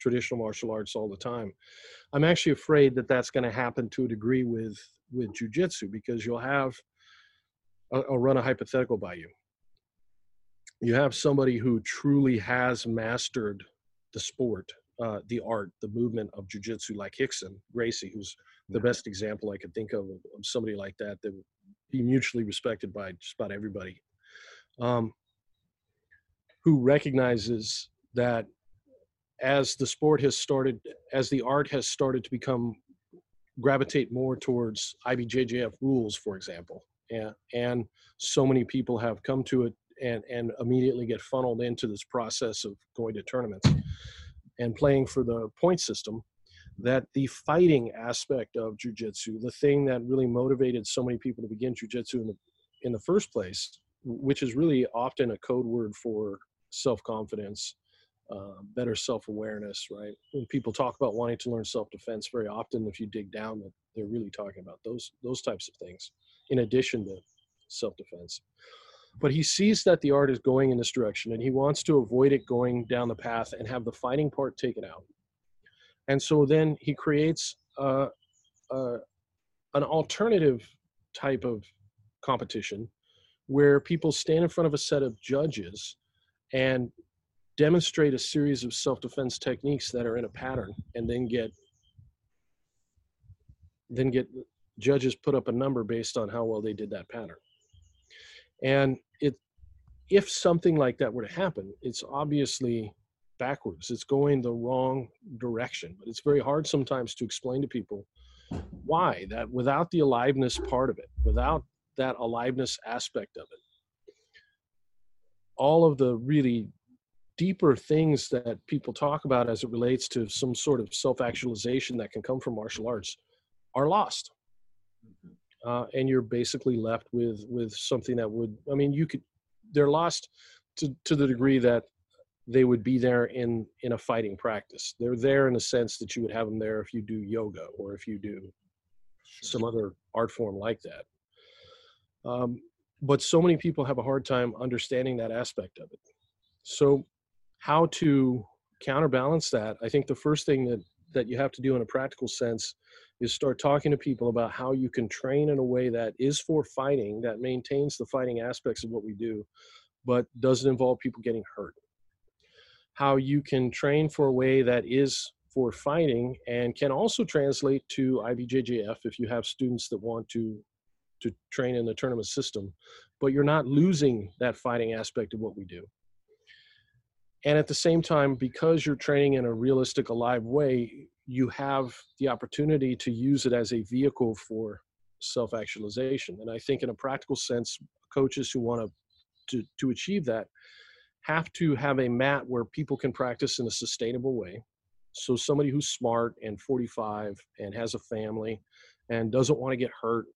traditional martial arts all the time. I'm actually afraid that that's going to happen to a degree with with jujitsu because you'll have I'll, I'll run a hypothetical by you. You have somebody who truly has mastered the sport, uh, the art, the movement of jujitsu, like Rickson Gracie, who's the best example I could think of, of somebody like that that would be mutually respected by just about everybody, um, who recognizes that as the sport has started, as the art has started to become gravitate more towards IBJJF rules, for example, and, and so many people have come to it and, and immediately get funneled into this process of going to tournaments and playing for the point system that the fighting aspect of jujitsu, the thing that really motivated so many people to begin jujitsu in the in the first place, which is really often a code word for self confidence, uh, better self awareness. Right? When people talk about wanting to learn self defense, very often, if you dig down, they're really talking about those those types of things in addition to self-defense but he sees that the art is going in this direction and he wants to avoid it going down the path and have the fighting part taken out and so then he creates uh, uh, an alternative type of competition where people stand in front of a set of judges and demonstrate a series of self-defense techniques that are in a pattern and then get then get judges put up a number based on how well they did that pattern. And it, if something like that were to happen, it's obviously backwards. It's going the wrong direction. But it's very hard sometimes to explain to people why that without the aliveness part of it, without that aliveness aspect of it, all of the really deeper things that people talk about as it relates to some sort of self-actualization that can come from martial arts are lost. Uh, and you're basically left with with something that would i mean you could they're lost to to the degree that they would be there in in a fighting practice. They're there in the sense that you would have them there if you do yoga or if you do some other art form like that. Um, but so many people have a hard time understanding that aspect of it. So how to counterbalance that i think the first thing that that you have to do in a practical sense is start talking to people about how you can train in a way that is for fighting that maintains the fighting aspects of what we do but doesn't involve people getting hurt how you can train for a way that is for fighting and can also translate to IBJJF if you have students that want to to train in the tournament system, but you're not losing that fighting aspect of what we do. And at the same time, because you're training in a realistic, alive way, you have the opportunity to use it as a vehicle for self actualization. And I think, in a practical sense, coaches who want to, to, achieve that have to have a mat where people can practice in a sustainable way. So, somebody who's smart and 45 and has a family and doesn't want to get hurt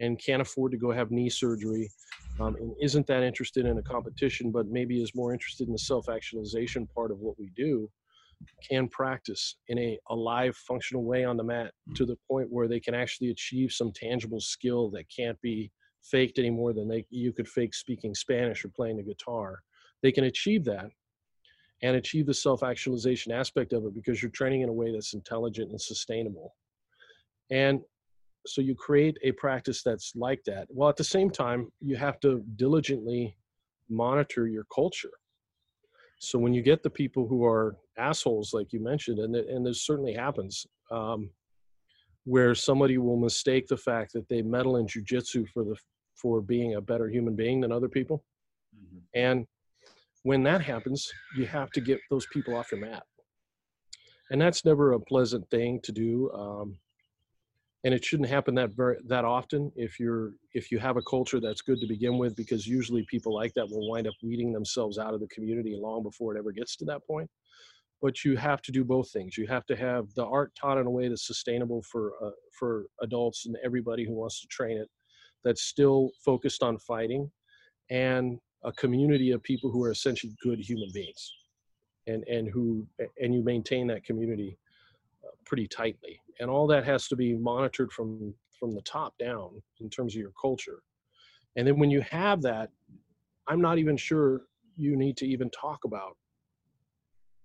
and can't afford to go have knee surgery um, and isn't that interested in a competition, but maybe is more interested in the self actualization part of what we do, can practice in a, a live, functional way on the mat hmm. to the point where they can actually achieve some tangible skill that can't be faked any more than they you could fake speaking Spanish or playing the guitar. They can achieve that and achieve the self actualization aspect of it because you're training in a way that's intelligent and sustainable. And so you create a practice that's like that well at the same time you have to diligently monitor your culture so when you get the people who are assholes like you mentioned and, and this certainly happens um, where somebody will mistake the fact that they meddle in jujitsu for the for being a better human being than other people. Mm-hmm. and when that happens you have to get those people off your mat. And that's never a pleasant thing to do um, and it shouldn't happen that very that often if you're if you have a culture that's good to begin with because usually people like that will wind up weeding themselves out of the community long before it ever gets to that point but you have to do both things. You have to have the art taught in a way that's sustainable for uh, for adults and everybody who wants to train it that's still focused on fighting and a community of people who are essentially good human beings and and who and you maintain that community uh, pretty tightly. And all that has to be monitored from from the top down in terms of your culture. And then when you have that i'm not even sure you need to even talk about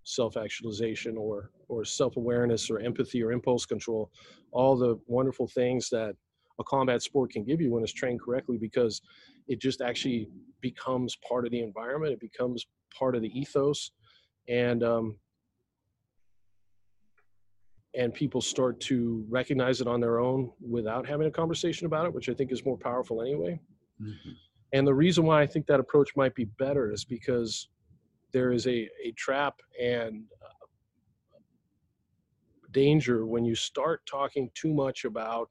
self-actualization or or self-awareness or empathy or impulse control all the wonderful things that a combat sport can give you when it's trained correctly because it just actually becomes part of the environment it becomes part of the ethos and um, and people start to recognize it on their own without having a conversation about it, which I think is more powerful anyway. Mm-hmm. And the reason why I think that approach might be better is because there is a, a trap and uh, danger when you start talking too much about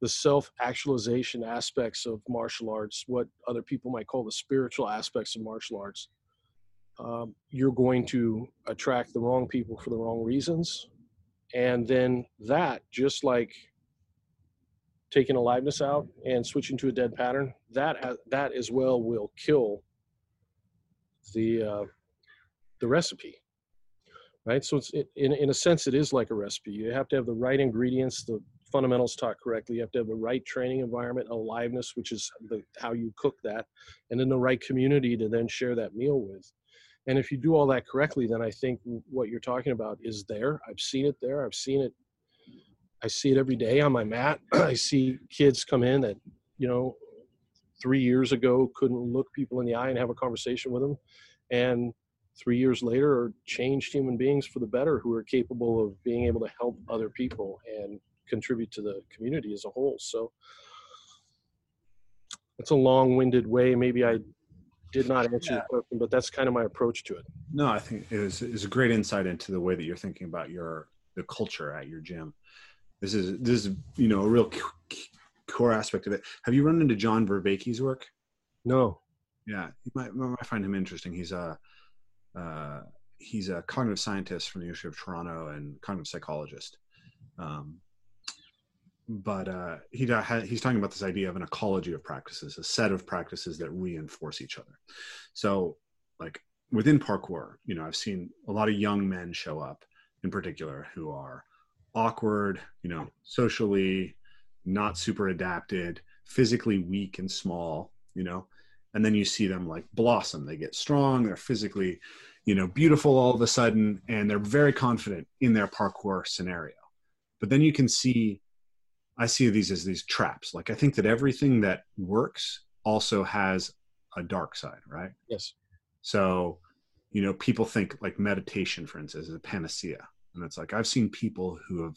the self actualization aspects of martial arts, what other people might call the spiritual aspects of martial arts. Um, you're going to attract the wrong people for the wrong reasons and then that just like taking aliveness out and switching to a dead pattern that that as well will kill the uh, the recipe right so it's in, in a sense it is like a recipe you have to have the right ingredients the fundamentals taught correctly you have to have the right training environment aliveness which is the, how you cook that and then the right community to then share that meal with and if you do all that correctly, then I think what you're talking about is there. I've seen it there. I've seen it. I see it every day on my mat. <clears throat> I see kids come in that, you know, three years ago couldn't look people in the eye and have a conversation with them. And three years later are changed human beings for the better who are capable of being able to help other people and contribute to the community as a whole. So it's a long winded way. Maybe I did not answer yeah. your question, but that's kind of my approach to it. No, I think it was, it was a great insight into the way that you're thinking about your the culture at your gym. This is this is you know a real core aspect of it. Have you run into John Vervaeke's work? No. Yeah, you might, you might find him interesting. He's a uh, he's a cognitive scientist from the University of Toronto and cognitive psychologist. Um, but uh, he he's talking about this idea of an ecology of practices, a set of practices that reinforce each other. So, like within parkour, you know, I've seen a lot of young men show up, in particular, who are awkward, you know, socially not super adapted, physically weak and small, you know, and then you see them like blossom. They get strong. They're physically, you know, beautiful all of a sudden, and they're very confident in their parkour scenario. But then you can see I see these as these traps. Like I think that everything that works also has a dark side, right? Yes. So, you know, people think like meditation, for instance, is a panacea. And it's like I've seen people who have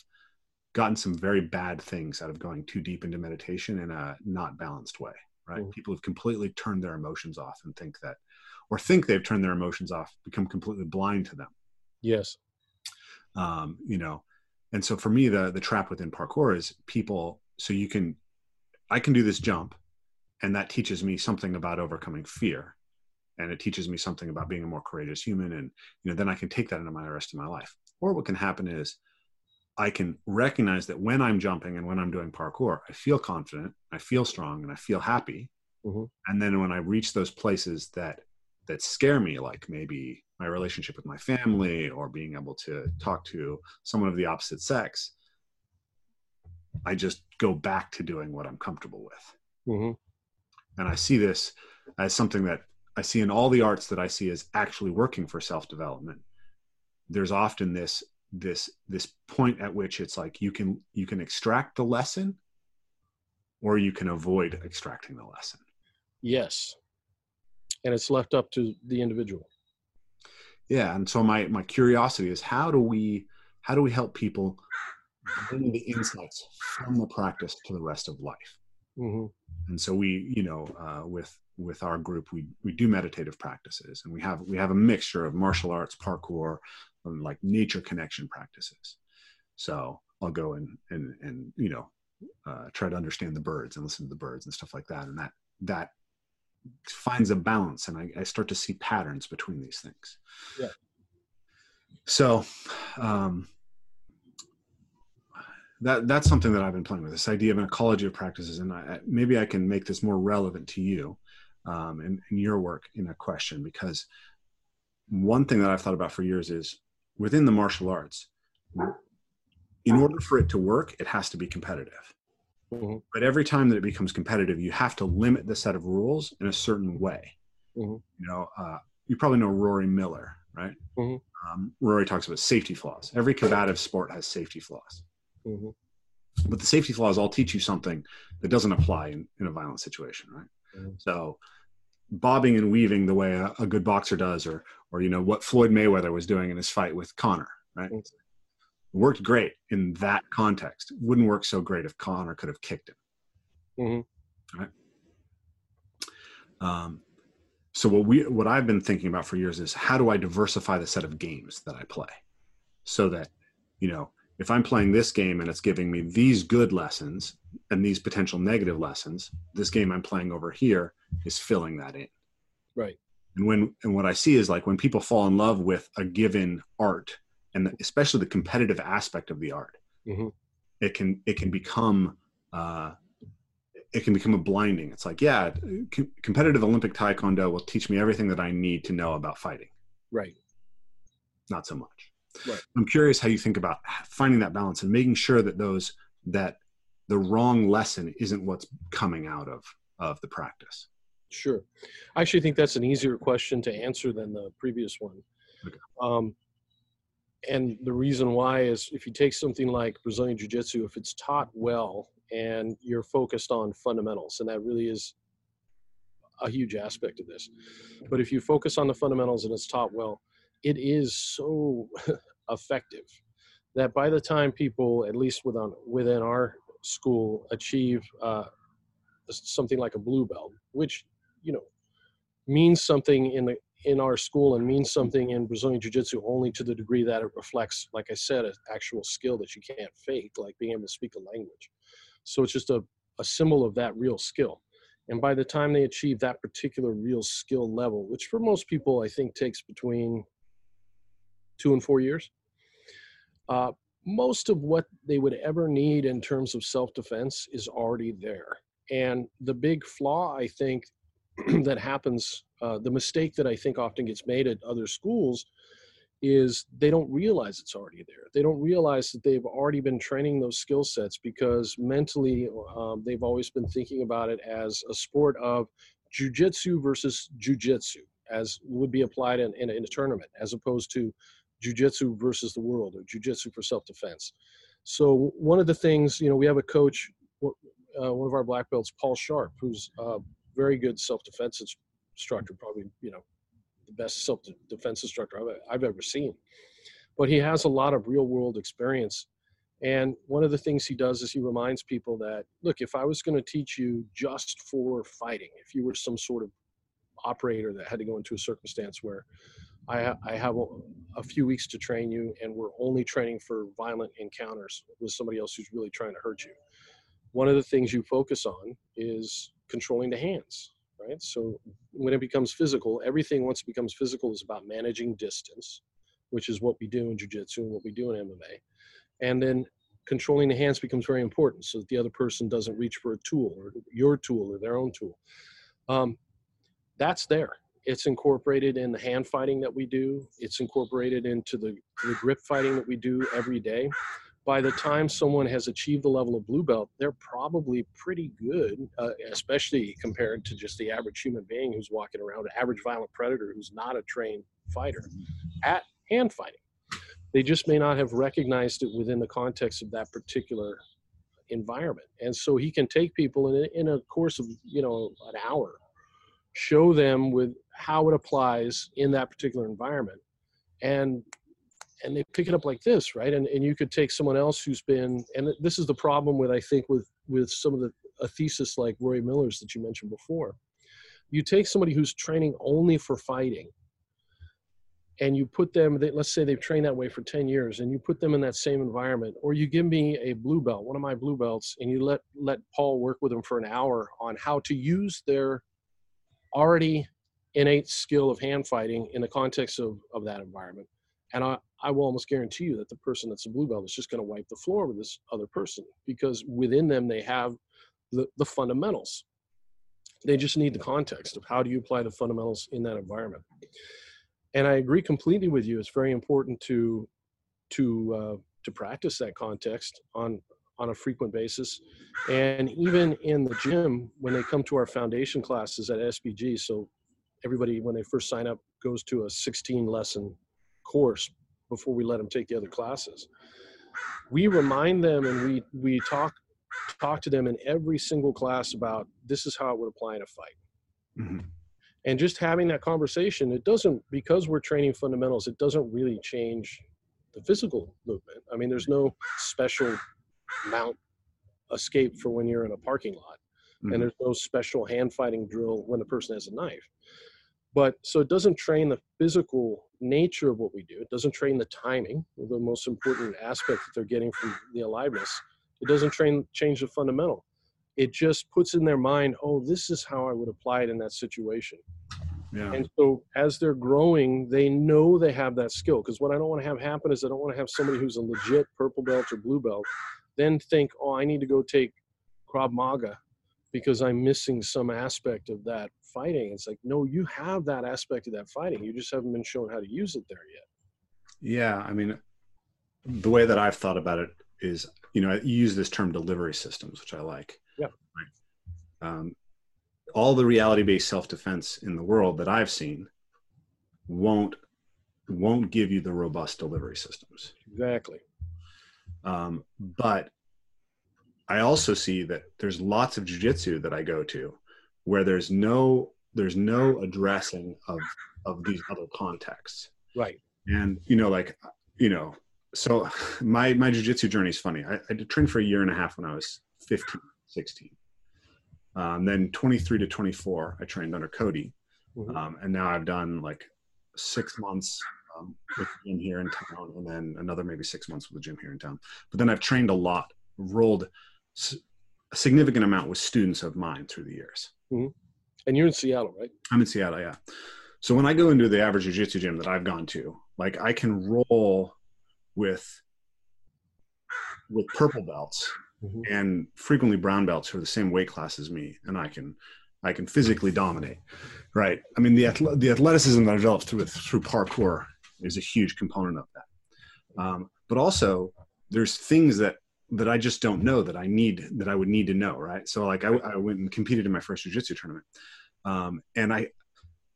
gotten some very bad things out of going too deep into meditation in a not balanced way, right? Mm. People have completely turned their emotions off and think that, or think they've turned their emotions off, become completely blind to them. Yes. Um, you know, and so for me the the trap within parkour is people so you can i can do this jump and that teaches me something about overcoming fear and it teaches me something about being a more courageous human and you know then i can take that into my rest of my life or what can happen is i can recognize that when i'm jumping and when i'm doing parkour i feel confident i feel strong and i feel happy mm-hmm. and then when i reach those places that that scare me like maybe my relationship with my family or being able to talk to someone of the opposite sex i just go back to doing what i'm comfortable with mm-hmm. and i see this as something that i see in all the arts that i see as actually working for self-development there's often this this this point at which it's like you can you can extract the lesson or you can avoid extracting the lesson. Yes. And it's left up to the individual. Yeah. And so my my curiosity is how do we how do we help people bring the insights from the practice to the rest of life mm-hmm. and so we you know uh, with with our group we we do meditative practices and we have we have a mixture of martial arts parkour and like nature connection practices. So i'll go and and and you know uh, try to understand the birds and listen to the birds and stuff like that. And that that finds a balance and I, I, start to see patterns between these things. Yeah. So um that that's something that i've been playing with this idea of an ecology of practices and I, maybe i can make this more relevant to you um, in, in your work in a question because one thing that i've thought about for years is within the martial arts in order for it to work it has to be competitive Mm-hmm. But every time that it becomes competitive, you have to limit the set of rules in a certain way. Mm-hmm. You know, uh, you probably know Rory Miller, right? Mm-hmm. Um, Rory talks about safety flaws. Every combative sport has safety flaws. Mm-hmm. But the safety flaws all teach you something that doesn't apply in, in a violent situation, right? Mm-hmm. So, bobbing and weaving the way a, a, good boxer does, or or you know what Floyd Mayweather was doing in his fight with Conor, right? Mm-hmm worked great in that context. Wouldn't work so great if Conor could have kicked him. Mm-hmm. Right. Um, so what we what I've been thinking about for years is how do I diversify the set of games that I play, so that you know if I'm playing this game and it's giving me these good lessons and these potential negative lessons, this game I'm playing over here is filling that in. Right. And when and what I see is like when people fall in love with a given art and especially the competitive aspect of the art mm-hmm. it can it can become uh, it can become a blinding it's like yeah c- competitive olympic taekwondo will teach me everything that i need to know about fighting right not so much right. i'm curious how you think about finding that balance and making sure that those that the wrong lesson isn't what's coming out of of the practice sure i actually think that's an easier question to answer than the previous one okay. um, and the reason why is if you take something like Brazilian Jiu Jitsu, if it's taught well and you're focused on fundamentals, and that really is a huge aspect of this. But if you focus on the fundamentals and it's taught well, it is so <laughs> effective that by the time people, at least within within our school, achieve uh, something like a blue belt, which you know means something in the in our school and means something in Brazilian Jiu Jitsu only to the degree that it reflects, like I said, an actual skill that you can't fake, like being able to speak a language. So it's just a, a symbol of that real skill. And by the time they achieve that particular real skill level, which for most people I think takes between two and four years, uh, most of what they would ever need in terms of self defense is already there. And the big flaw, I think, <clears throat> that happens, uh, the mistake that I think often gets made at other schools is they don't realize it's already there. They don't realize that they've already been training those skill sets because mentally um, they've always been thinking about it as a sport of jujitsu versus jujitsu, as would be applied in, in, in a tournament, as opposed to jujitsu versus the world or jujitsu for self-defense. So one of the things, you know, we have a coach, uh, one of our black belts, Paul Sharp, who's a very good self-defense instructor, probably, you know, the best self-defense instructor I've, I've ever seen. But he has a lot of real-world experience. And one of the things he does is he reminds people that, look, if I was going to teach you just for fighting, if you were some sort of operator that had to go into a circumstance where I, I have a, a, few weeks to train you, and we're only training for violent encounters with somebody else who's really trying to hurt you. One of the things you focus on is controlling the hands, right? So when it becomes physical, everything once it becomes physical is about managing distance, which is what we do in jiu-jitsu and what we do in MMA. And then controlling the hands becomes very important so that the other person doesn't reach for a tool or your tool or their own tool. Um, that's there it's incorporated in the hand fighting that we do. It's incorporated into the, the grip fighting that we do every day. By the time someone has achieved the level of blue belt, they're probably pretty good, uh, especially compared to just the average human being who's walking around, an average violent predator who's not a trained fighter at hand fighting. They just may not have recognized it within the context of that particular environment. And so he can take people in in a course of, you know, an hour show them with how it applies in that particular environment. And and they pick it up like this right? And and you could take someone else who's been and this is the problem with i think with with some of the a thesis like Rory Miller's that you mentioned before. You take somebody who's training only for fighting and you put them they, let's say they've trained that way for 10 years and you put them in that same environment or you give me a blue belt one of my blue belts and you let let paul work with them for an hour on how to use their already innate skill of hand fighting in the context of, of that environment. And I, I will almost guarantee you that the person that's a blue belt is just going to wipe the floor with this other person because within them they have the, the fundamentals. They just need the context of how do you apply the fundamentals in that environment. And I agree completely with you. It's very important to to uh, to practice that context on on a frequent basis. And even in the gym, when they come to our foundation classes at SBG, so everybody, when they first sign up, goes to a 16 lesson course before we let them take the other classes. We remind them and we, we talk, talk to them in every single class about this is how it would apply in a fight. Mm-hmm. And just having that conversation, it doesn't, because we're training fundamentals, it doesn't really change the physical movement. I mean, there's no special mount escape for when you're in a parking lot. Mm-hmm. And there's no special hand fighting drill when the person has a knife. But so it doesn't train the physical nature of what we do. It doesn't train the timing, the most important aspect that they're getting from the aliveness. It doesn't train change the fundamental. It just puts in their mind, oh, this is how I would apply it in that situation. Yeah. And so as they're growing, they know they have that skill. Because what I don't want to have happen is I don't want to have somebody who's a legit purple belt or blue belt then think, oh, I need to go take Krav Maga because I'm missing some aspect of that fighting. It's like, no, you have that aspect of that fighting. You just haven't been shown how to use it there yet. Yeah. I mean, the way that I've thought about it is, you know, you use this term delivery systems, which I like. Yeah. Um, all the reality-based self-defense in the world that I've seen won't won't give you the robust delivery systems. Exactly. Um, but I also see that there's lots of jujitsu that I go to where there's no there's no addressing of of these other contexts. Right. And you know, like you know, so my my jujitsu journey is funny. I, I trained for a year and a half when I was 15, 16. Um, then 23 to 24, I trained under Cody. Mm-hmm. Um, and now I've done like six months um, with the gym here in town, and then another maybe six months with the gym here in town. But then I've trained a lot, rolled a significant amount with students of mine through the years. Mm-hmm. And you're in Seattle, right? I'm in Seattle, yeah. So when I go into the average jiu-jitsu gym that I've gone to, like I can roll with with purple belts mm-hmm. and frequently brown belts who are the same weight class as me, and I can I can physically dominate. Right. I mean the the athleticism that I developed through through parkour is a huge component of that. Um, but also there's things that that I just don't know that I need that I would need to know. Right. So like I, I went and competed in my first jiu-jitsu tournament, um, and I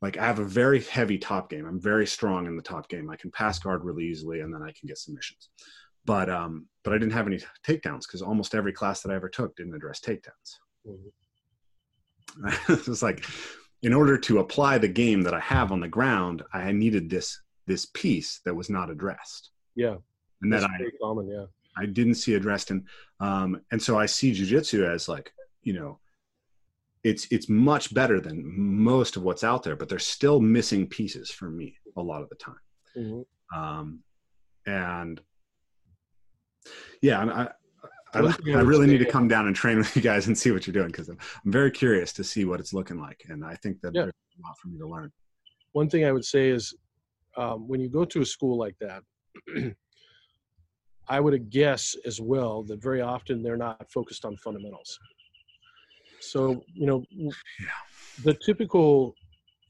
like I have a very heavy top game. I'm very strong in the top game. I can pass guard really easily, and then I can get submissions. But um, but I didn't have any takedowns because almost every class that I ever took didn't address takedowns. Mm-hmm. <laughs> it's like in order to apply the game that I have on the ground, I needed this this piece that was not addressed. Yeah, and That's that I common. Yeah, I didn't see addressed, and um, and so I see jujitsu as like you know it's it's much better than most of what's out there but there's still missing pieces for me a lot of the time mm-hmm. um, and yeah I, I, I, I really need to come down and train with you guys and see what you're doing because I'm, I'm, very curious to see what it's looking like and i think that yeah. there's a lot for me to learn one thing i would say is um, when you go to a school like that <clears throat> i would guess as well that very often they're not focused on fundamentals so, you know, the typical,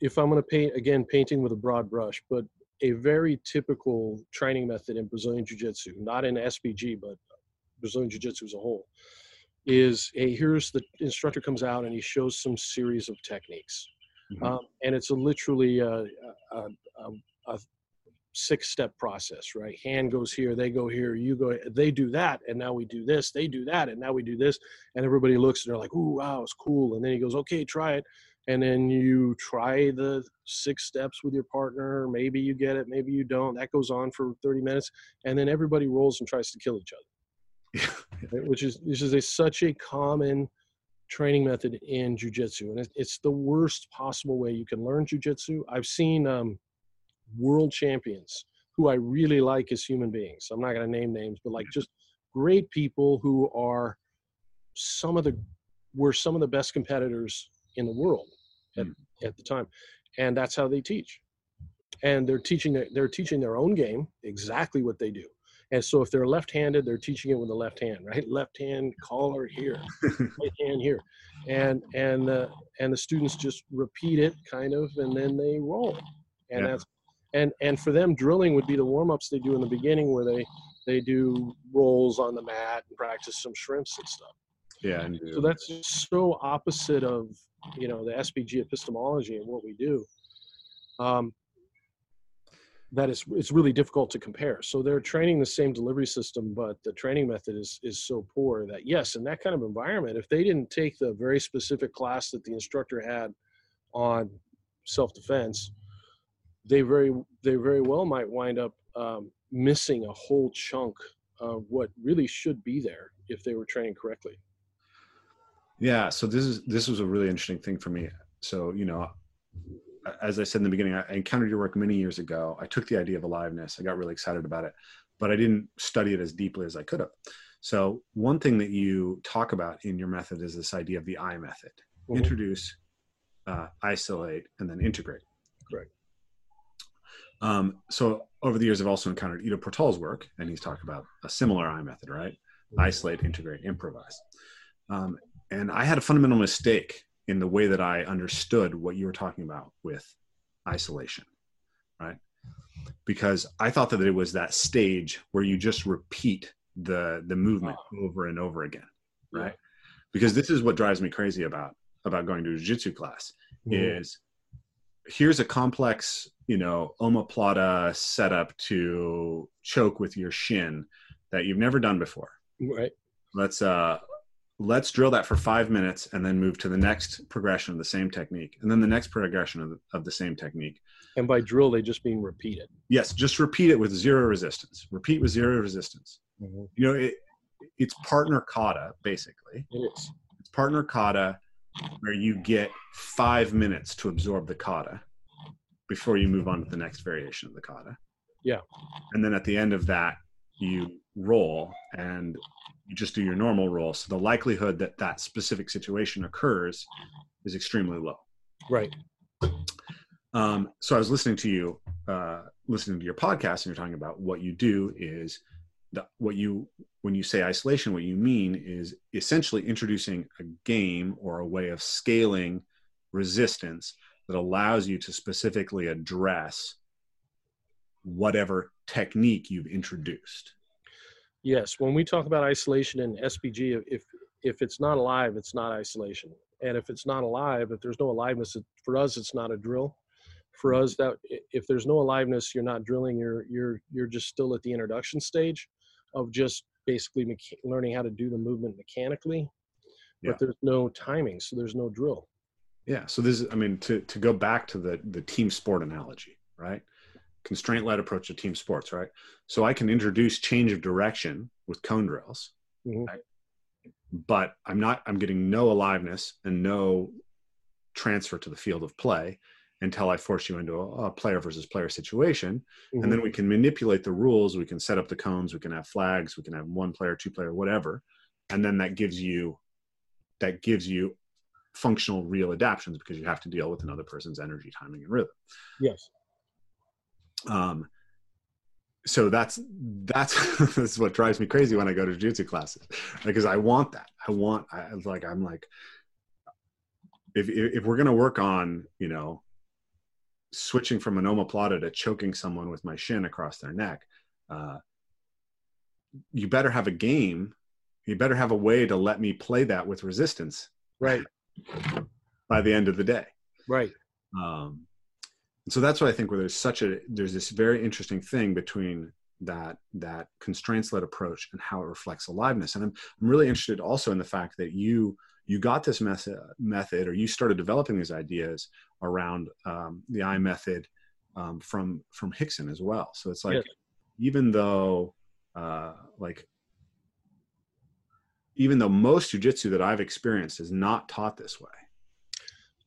if I'm going to paint, again, painting with a broad brush, but a very typical training method in Brazilian Jiu Jitsu, not in SBG, but Brazilian Jiu Jitsu as a whole, is hey, here's the instructor comes out and he shows some series of techniques. Mm-hmm. Um, and it's a literally a, a, a, a six step process, right? Hand goes here, they go here, you go, they do that, and now we do this, they do that, and now we do this. And everybody looks and they're like, ooh, wow, it's cool. And then he goes, okay, try it. And then you try the six steps with your partner. Maybe you get it, maybe you don't. That goes on for 30 minutes. And then everybody rolls and tries to kill each other, <laughs> which is, which is a, such a common training method in jujitsu. And it's the worst possible way you can learn jujitsu. I've seen, um, world champions who I really like as human beings. I'm not going to name names, but like just great people who are some of the were some of the best competitors in the world at, mm. at the time, and that's how they teach. And they're teaching they're teaching their own game exactly what they do. And so if they're left-handed, they're teaching it with the left hand, right? Left hand collar here, <laughs> right hand here, and and uh, and the students just repeat it kind of, and then they roll, and yeah. that's and and for them drilling would be the warm-ups they do in the beginning where they they do rolls on the mat and practice some shrimps and stuff. Yeah and so that's so opposite of you know the SBG epistemology and what we do um, that is it's really difficult to compare. So they're training the same delivery system but the training method is is so poor that yes in that kind of environment if they didn't take the very specific class that the instructor had on self-defense they very they very well might wind up um, missing a whole chunk of what really should be there if they were trained correctly. Yeah, so this is this was a really interesting thing for me. So you know, as I said in the beginning, I encountered your work many years ago. I took the idea of aliveness. I got really excited about it, but I didn't study it as deeply as I could have. So one thing that you talk about in your method is this idea of the I method: mm-hmm. introduce, uh, isolate, and then integrate. Correct. Um, so over the years, I've also encountered Ido Portal's work, and he's talked about a similar I method, right? Mm-hmm. Isolate, integrate, improvise. Um, and I had a fundamental mistake in the way that I understood what you were talking about with isolation, right? Because I thought that it was that stage where you just repeat the the movement over and over again, right? Because this is what drives me crazy about about going to a jiu-jitsu class mm-hmm. is here's a complex, you know, omoplata setup to choke with your shin that you've never done before. Right. Let's uh let's drill that for five minutes and then move to the next progression of the same technique and then the next progression of the, of the same technique. And by drill they just mean repeat it. Yes just repeat it with zero resistance. Repeat with zero resistance. Mm-hmm. you know it, it's partner kata basically. It is. It's partner kata where you get five minutes to absorb the kata before you move on to the next variation of the kata. Yeah. And then at the end of that, you roll and you just do your normal roll. So the likelihood that that specific situation occurs is extremely low. Right. Um, so I was listening to you, uh, listening to your podcast, and you're talking about what you do is the, what you when you say isolation, what you mean is essentially introducing a game or a way of scaling resistance that allows you to specifically address whatever technique you've introduced. Yes, when we talk about isolation in SBG, if if it's not alive, it's not isolation, and if it's not alive, if there's no aliveness, for us, it's not a drill. For us, that if there's no aliveness, you're not drilling. You're you're you're just still at the introduction stage of just basically mecha- learning how to do the movement mechanically, Yeah. but there's no timing, so there's no drill. Yeah. So this is, I mean, to to go back to the the team sport analogy, right? Constraint led approach to team sports, right? So I can introduce change of direction with cone drills, Mhm. right? but I'm not. I'm getting no aliveness and no transfer to the field of play until I force you into a, a player versus player situation, Mhm. and then we can manipulate the rules. We can set up the cones. We can have flags. We can have one player, two player, whatever, and then that gives you that gives you functional real adaptions because you have to deal with another person's energy timing and rhythm. Yes, um so that's that's <laughs> that's what drives me crazy when i go to jiu-jitsu classes. Because i want that. I want i like i'm like if if, we're going to work on you know switching from an omoplata to choking someone with my shin across their neck uh you better have a game. You better have a way to let me play that with resistance. Right, by the end of the day right, um, so that's why I think where there's such a there's this very interesting thing between that that constraints led approach and how it reflects aliveness. And I'm I'm really interested also in the fact that you you got this method method or you started developing these ideas around um, the I method um, from from Rickson as well. So it's like Yes. even though uh, like even though most jujitsu that I've experienced is not taught this way.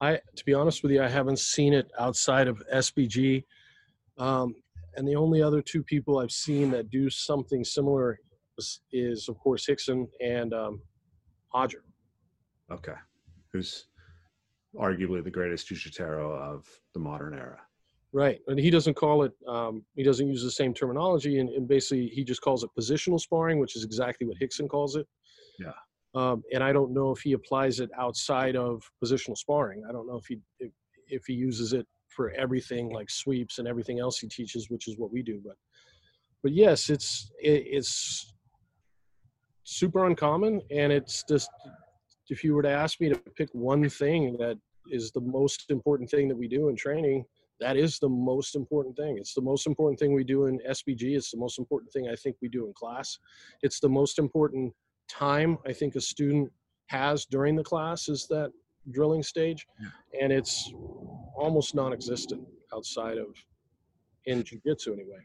I, to be honest with you, I haven't seen it outside of SBG. Um, and the only other two people I've seen that do something similar is, is of course, Rickson and um, Roger. Okay. Who's arguably the greatest Jujitero of the modern era. Right. And he doesn't call it, um, he doesn't use the same terminology. And, and basically, he just calls it positional sparring, which is exactly what Rickson calls it. Yeah. Um, and I don't know if he applies it outside of positional sparring. I don't know if he if, if he uses it for everything like sweeps and everything else he teaches, which is what we do. But but yes, it's it, it's super uncommon, and it's just if you were to ask me to pick one thing that is the most important thing that we do in training, that is the most important thing. It's the most important thing we do in SBG. It's the most important thing I think we do in class. It's the most important time I think a student has during the class is that drilling stage, and it's almost non-existent outside of in jiu-jitsu anyway.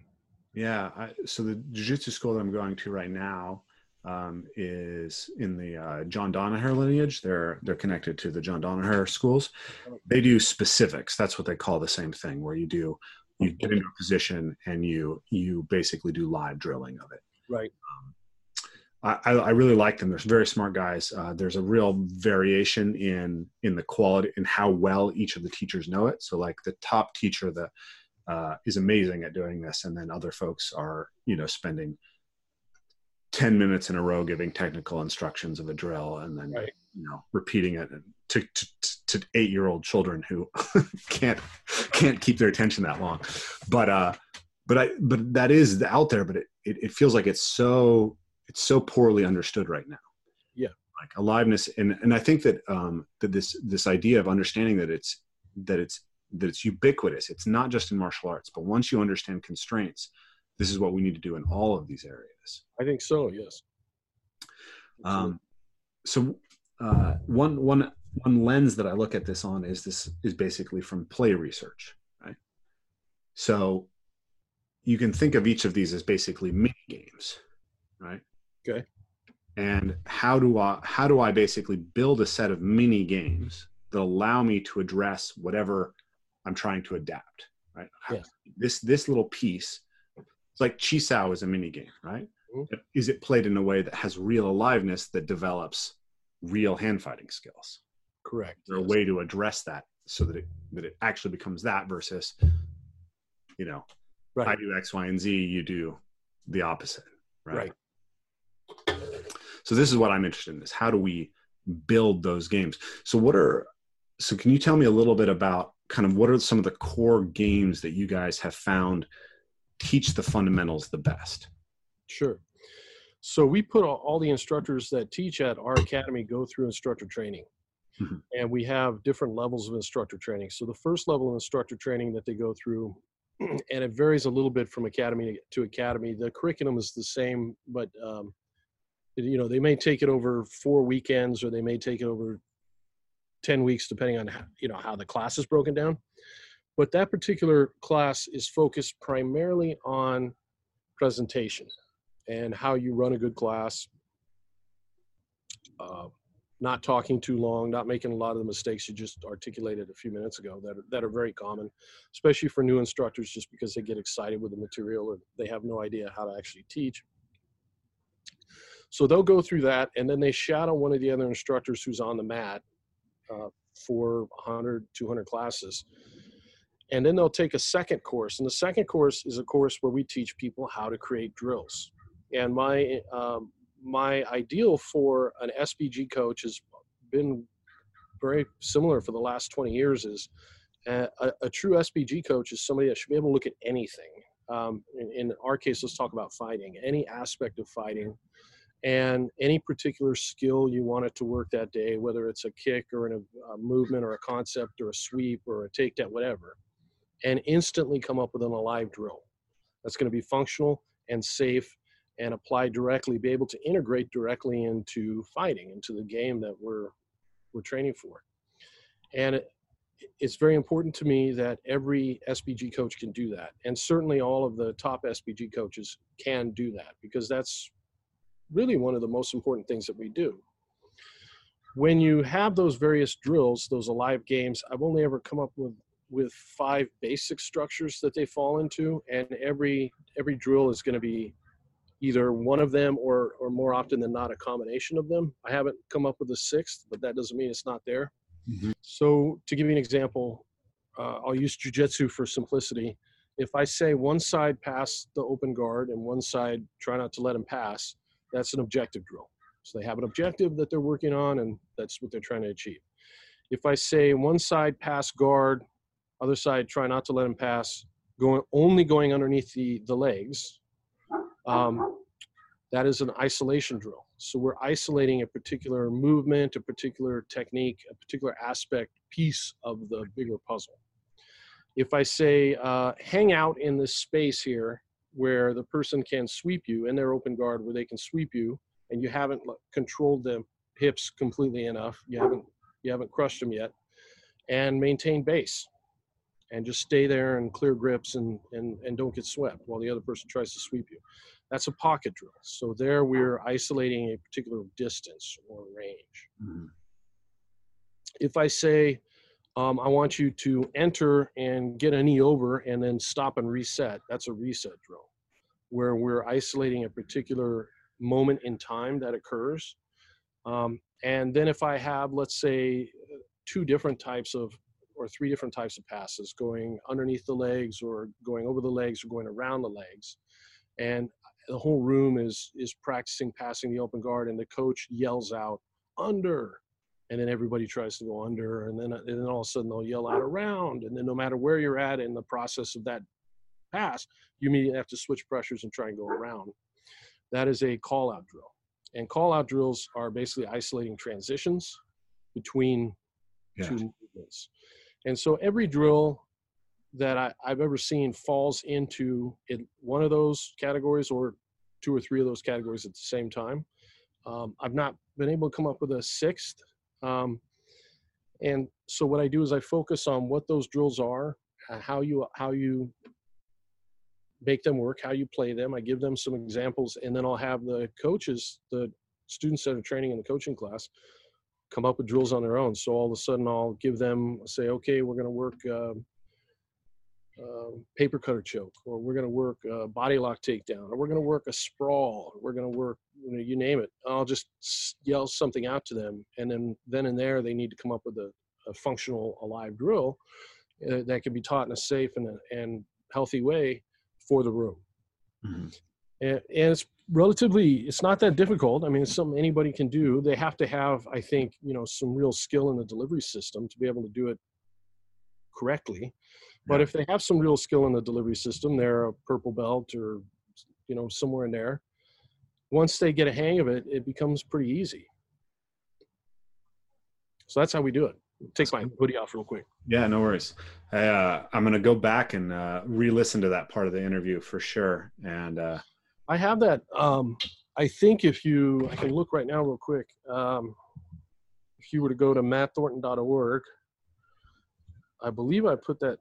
Yeah. I, so the jiu-jitsu school that I'm going to right now um, is in the uh, John Danaher lineage. They're they're connected to the John Danaher schools. They do specifics. That's what they call the same thing, where you do you get into a position and you you basically do live drilling of it. Right. I, I I really like them. They're very smart guys. Uh, there's a real variation in in the quality and how well each of the teachers know it. So like the top teacher that uh, is amazing at doing this, and then other folks are you know spending ten minutes in a row giving technical instructions of a drill, and then Right. you know repeating it to to, to eight year old children who <laughs> can't can't keep their attention that long. But uh, but I but that is out there. But it, it it feels like it's so it's so poorly understood right now. Yeah. like aliveness, and and I think that um that this this idea of understanding that it's that it's that it's ubiquitous. It's not just in martial arts, but once you understand constraints, this is what we need to do in all of these areas. I think so. Yes. Um, so uh, one one one lens that I look at this on is this is basically from play research, right? So you can think of each of these as basically mini games, right? Okay. And how do I how do I basically build a set of mini games that allow me to address whatever I'm trying to adapt, right? Yes. This this little piece, it's like Chi Sao is a mini game, right? Mm-hmm. Is it played in a way that has real aliveness that develops real hand fighting skills? Correct. Is there a way to address that so that it that it actually becomes that versus, you know, right. I do X, Y, and Z, you do the opposite. Right. right. So this is what I'm interested in: is how do we build those games? So what are so can you tell me a little bit about kind of what are some of the core games that you guys have found teach the fundamentals the best? Sure. So we put all, all the instructors that teach at our academy go through instructor training. Mm-hmm. And we have different levels of instructor training. So the first level of instructor training that they go through, <clears throat> and it varies a little bit from academy to academy. The curriculum is the same, but um, you know they may take it over four weekends or they may take it over 10 weeks depending on how, you know how the class is broken down. But that particular class is focused primarily on presentation and how you run a good class uh, not talking too long not making a lot of the mistakes you just articulated a few minutes ago that are, that are very common especially for new instructors just because they get excited with the material or they have no idea how to actually teach so they'll go through that and then they shadow one of the other instructors who's on the mat uh, for 100, 200 classes. And then they'll take a second course. And the second course is a course where we teach people how to create drills. And my, um, my ideal for an SBG coach has been very similar for the last 20 years is a, a true SBG coach is somebody that should be able to look at anything. Um, in, in, our case, let's talk about fighting, any aspect of fighting and any particular skill you want it to work that day, whether it's a kick or a movement or a concept or a sweep or a takedown, whatever, and instantly come up with an alive drill that's going to be functional and safe and apply directly, be able to integrate directly into fighting, into the game that we're we're training for. And it, it's very important to me that every SBG coach can do that, and certainly all of the top SBG coaches can do that because that's really one of the most important things that we do. When you have those various drills, those alive games, I've only ever come up with with five basic structures that they fall into, and every every drill is going to be either one of them or or more often than not a combination of them. I haven't come up with a sixth, but that doesn't mean it's not there. Mm-hmm. So to give you an example, uh, I'll use jujitsu for simplicity. If I say one side pass the open guard and one side try not to let him pass, that's an objective drill. So they have an objective that they're working on, and that's what they're trying to achieve. If I say one side pass guard, other side try not to let him pass, going only going underneath the the legs, um, that is an isolation drill. So we're isolating a particular movement, a particular technique, a particular aspect piece of the bigger puzzle. If I say uh, hang out in this space here where the person can sweep you in their open guard where they can sweep you and you haven't controlled the hips completely enough you haven't you haven't crushed them yet and maintain base and just stay there and clear grips and and, and don't get swept while the other person tries to sweep you. That's a pocket drill. So there we're isolating a particular distance or range. Mm-hmm. if i say um, I want you to enter and get a knee over and then stop and reset. That's a reset drill where we're isolating a particular moment in time that occurs. Um, and then if I have, let's say, two different types of or three different types of passes going underneath the legs or going over the legs or going around the legs and the whole room is is practicing passing the open guard and the coach yells out under and then everybody tries to go under and then and then all of a sudden they'll yell out around and then no matter where you're at in the process of that pass you immediately have to switch pressures and try and go around that is a call out drill and call out drills are basically isolating transitions between yeah. two movements and so every drill that I, have ever seen falls into it, one of those categories or two or three of those categories at the same time um, i've not been able to come up with a sixth um, and so what I do is I focus on what those drills are, uh, how you how you make them work, how you play them. I give them some examples, and then I'll have the coaches, the students that are training in the coaching class, come up with drills on their own. So all of a sudden, I'll give them say, okay, we're going to work. Uh, um, paper cutter choke, or we're going to work a body lock takedown, or we're going to work a sprawl, or we're going to work, you, know, you name it. I'll just yell something out to them, and then then and there they need to come up with a, a functional alive drill uh, that can be taught in a safe and a, and healthy way for the room. Mm-hmm. And, and it's relatively it's not that difficult i mean it's something anybody can do they have to have i think you know some real skill in the delivery system to be able to do it correctly but if they have some real skill in the delivery system, they're a purple belt or you know somewhere in there. Once they get a hang of it, it becomes pretty easy. So that's how we do it. Take my hoodie off real quick. Yeah, no worries. I, uh, I'm going to go back and uh, re-listen to that part of the interview for sure. And uh, I have that. Um, I think if you, I can look right now real quick. Um, if you were to go to mattthornton.org, I believe I put that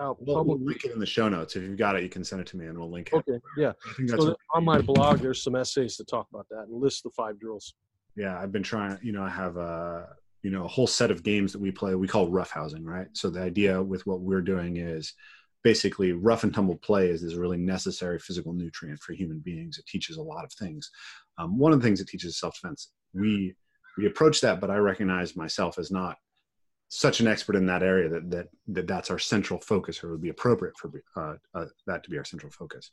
out we'll, We'll link it in the show notes. If you've got it, you can send it to me and we'll link it. Okay, yeah. I think that's so on my blog. There's some essays to talk about that and list the five drills. Yeah, I've been trying. You know, I have a you know a whole set of games that we play. We call roughhousing, right? So the idea with what we're doing is basically rough and tumble play is this really necessary physical nutrient for human beings. It teaches a lot of things. Um, one of the things it teaches is self defense. We we approach that, but I recognize myself as not such an expert in that area that that, that that's our central focus or would be appropriate for uh, uh, that to be our central focus.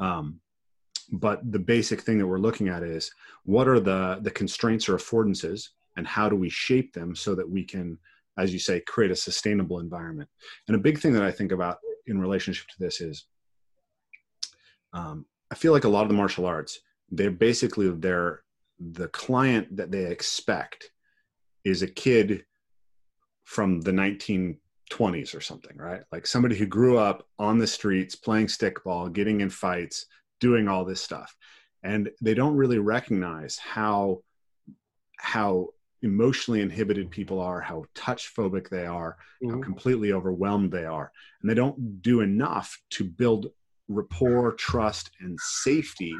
Um, but the basic thing that we're looking at is what are the the constraints or affordances and how do we shape them so that we can as you say create a sustainable environment? And a big thing that i think about in relationship to this is um, i feel like a lot of the martial arts they're basically they're the client that they expect is a kid from the 1920s or something, right? Like somebody who grew up on the streets playing stickball, getting in fights, doing all this stuff. And they don't really recognize how how emotionally inhibited people are, how touch phobic they are, mm-hmm. how completely overwhelmed they are. And they don't do enough to build rapport, trust, and safety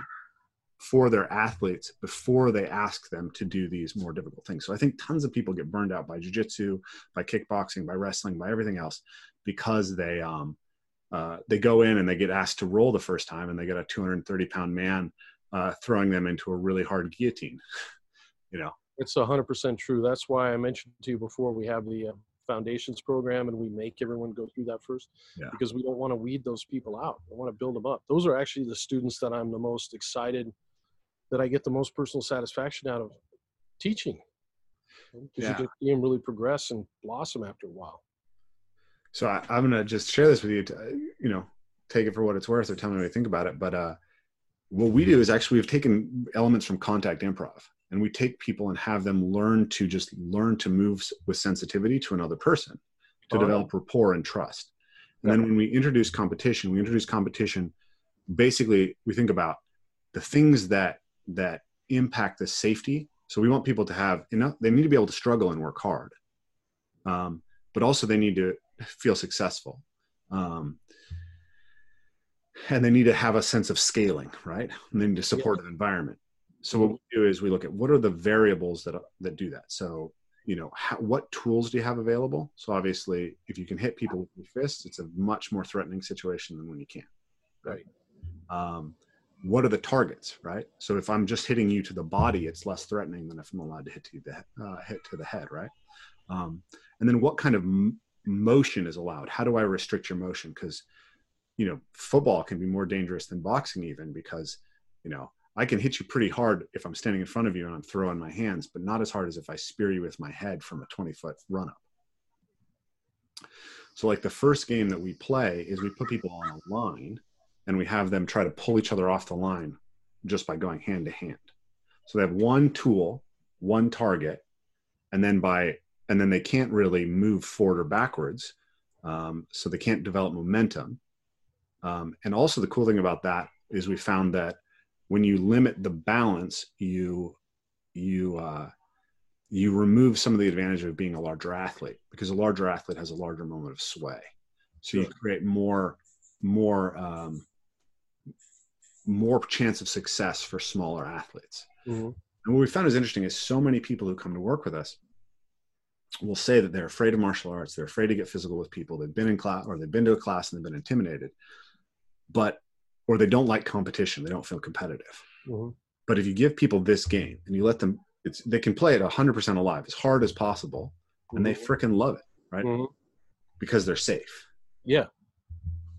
for their athletes before they ask them to do these more difficult things. So I think tons of people get burned out by jujitsu, by kickboxing, by wrestling, by everything else because they um, uh, they go in and they get asked to roll the first time and they get a 230 pound man uh, throwing them into a really hard guillotine. <laughs> you know, it's 100% true. That's why I mentioned to you before we have the uh, foundations program and we make everyone go through that first yeah. because we don't want to weed those people out. I want to build them up. Those are actually the students that I'm the most excited that I get the most personal satisfaction out of teaching. Because yeah. you can see them really progress and blossom after a while. So I, am going to just share this with you. To, you know, take it for what it's worth, or tell me what you think about it. But uh, what we do is actually we've taken elements from contact improv, and we take people and have them learn to just learn to move with sensitivity to another person, to oh. develop rapport and trust. And yeah. then when we introduce competition, we introduce competition. Basically, we think about the things that that impact the safety. So we want people to have enough. They need to be able to struggle and work hard, um, but also they need to feel successful, um, and they need to have a sense of scaling, right? And they need a supportive yeah. environment. So what we do is we look at what are the variables that that do that. So you know how, what tools do you have available? So obviously, if you can hit people with your fists, it's a much more threatening situation than when you can't, right? Um, what are the targets, right? So if I'm just hitting you to the body, it's less threatening than if I'm allowed to hit to the uh, hit to the head, right? Um, and then what kind of m- motion is allowed? How do I restrict your motion? Because you know, football can be more dangerous than boxing, even because you know I can hit you pretty hard if I'm standing in front of you and I'm throwing my hands, but not as hard as if I spear you with my head from a 20 foot run up. So, like the first game that we play is we put people on a line and we have them try to pull each other off the line just by going hand to hand. So they have one tool, one target, and then by and then they can't really move forward or backwards, um, so they can't develop momentum. Um, and also the cool thing about that is we found that when you limit the balance, you you uh, you remove some of the advantage of being a larger athlete because a larger athlete has a larger moment of sway. So you create more more um, more chance of success for smaller athletes. Mm-hmm. And what we found is interesting is so many people who come to work with us, will say that they're afraid of martial arts, they're afraid to get physical with people, they've been in class or they've been to a class and they've been intimidated, but or they don't like competition, they don't feel competitive. Mm-hmm. But if you give people this game and you let them, it's they can play it 100% alive, as hard as possible, mm-hmm. and they mm-hmm. freaking love it, right? Mm-hmm. Because they're safe. Yeah.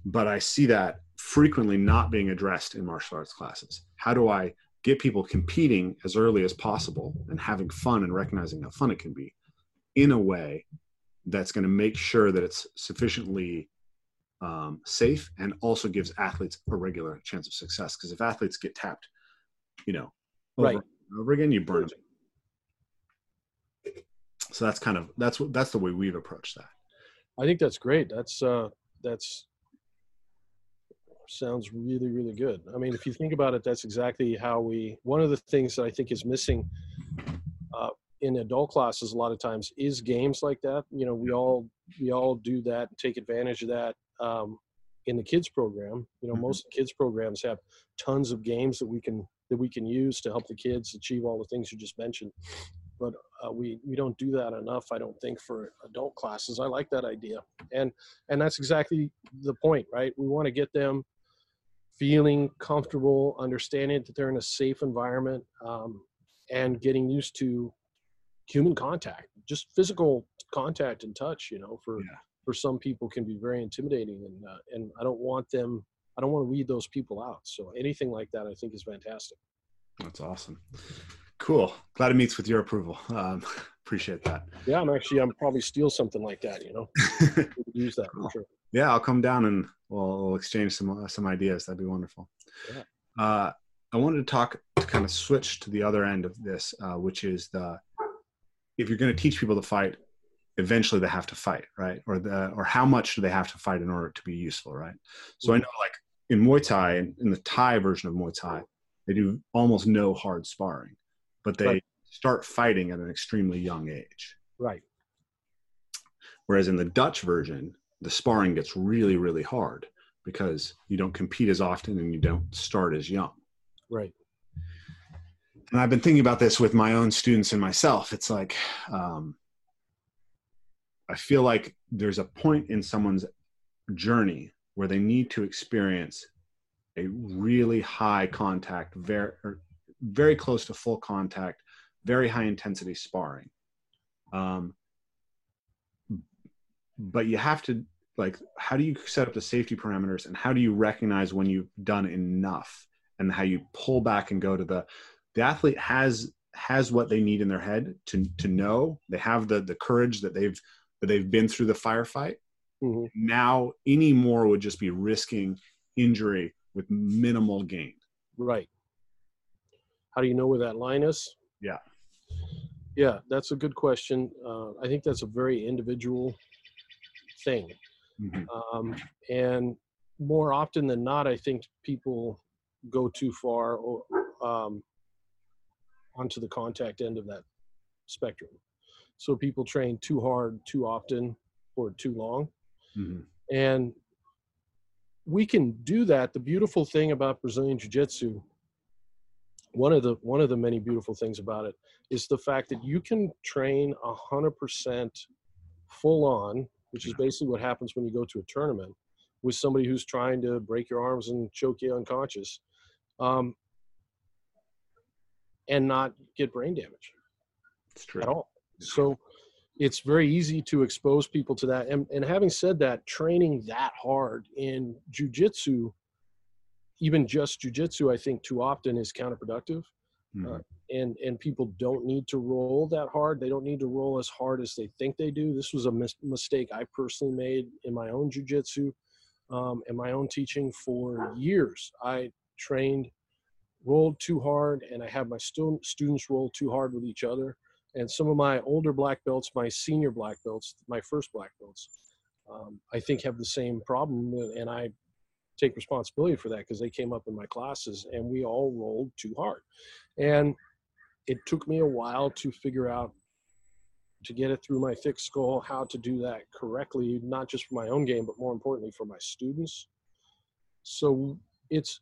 But I see that frequently not being addressed in martial arts classes. How do I get people competing as early as possible and having fun and recognizing how fun it can be in a way that's going to make sure that it's sufficiently um, safe and also gives athletes a regular chance of success. Because if athletes get tapped, you know, over right. over again, you burn them. So that's kind of that's what that's the way we've approached that. I think that's great. That's uh, that's sounds really really good. I mean, if you think about it, that's exactly how we. One of the things that I think is missing uh, in adult classes a lot of times is games like that. You know, we all we all do that, and take advantage of that um, in the kids program. You know, mm-hmm. most kids programs have tons of games that we can that we can use to help the kids achieve all the things you just mentioned. But uh, we we don't do that enough, I don't think, for adult classes. I like that idea, and and that's exactly the point, right? We want to get them feeling comfortable, understanding that they're in a safe environment, um, and getting used to human contact, just physical contact and touch. You know, for yeah. for some people can be very intimidating, and uh, and I don't want them. I don't want to weed those people out. So anything like that, I think, is fantastic. That's awesome. Cool. Glad it meets with your approval. Um, <laughs> appreciate that. Yeah, I'm actually. I'm probably steal something like that. You know, <laughs> use that cool. sure. Yeah, I'll come down and we'll, we'll exchange some uh, some ideas. That'd be wonderful. Yeah. Uh, I wanted to talk to kind of switch to the other end of this, uh, which is the if you're going to teach people to fight, eventually they have to fight, right? Or the or how much do they have to fight in order to be useful, right? So I mm-hmm. know, like in Muay Thai, in, in the Thai version of Muay Thai, they do almost no hard sparring, but they right. start fighting at an extremely young age. Right. Whereas in the Dutch version, the sparring gets really, really hard because you don't compete as often and you don't start as young. Right and I've been thinking about this with my own students and myself. It's like um, I feel like there's a point in someone's journey where they need to experience a really high contact, very very close to full contact, very high intensity sparring. Um, but you have to like, how do you set up the safety parameters, and how do you recognize when you've done enough, and how you pull back and go to the the athlete has has what they need in their head to to know they have the the courage that they've that they've been through the firefight mm-hmm. now any more would just be risking injury with minimal gain right how do you know where that line is yeah yeah that's a good question uh, i think that's a very individual thing mm-hmm. um, and more often than not i think people go too far or um, onto the contact end of that spectrum. So people train too hard, too often, or too long. Mm-hmm. And we can do that. The beautiful thing about Brazilian Jiu-Jitsu, one of the one of the many beautiful things about it is the fact that you can train a hundred percent full on, which is basically what happens when you go to a tournament with somebody who's trying to break your arms and choke you unconscious. Um, and not get brain damage at all. So it's very easy to expose people to that. And, and having said that, training that hard in jujitsu, even just jujitsu, I think too often is counterproductive. Mm-hmm. Uh, and and people don't need to roll that hard. They don't need to roll as hard as they think they do. This was a mis- mistake I personally made in my own jujitsu um, and my own teaching for years. I trained rolled too hard and I have my stu- students roll too hard with each other. And some of my older black belts, my senior black belts, my first black belts, um, I think have the same problem. And I take responsibility for that because they came up in my classes and we all rolled too hard. And it took me a while to figure out to get it through my thick skull how to do that correctly, not just for my own game, but more importantly for my students. So it's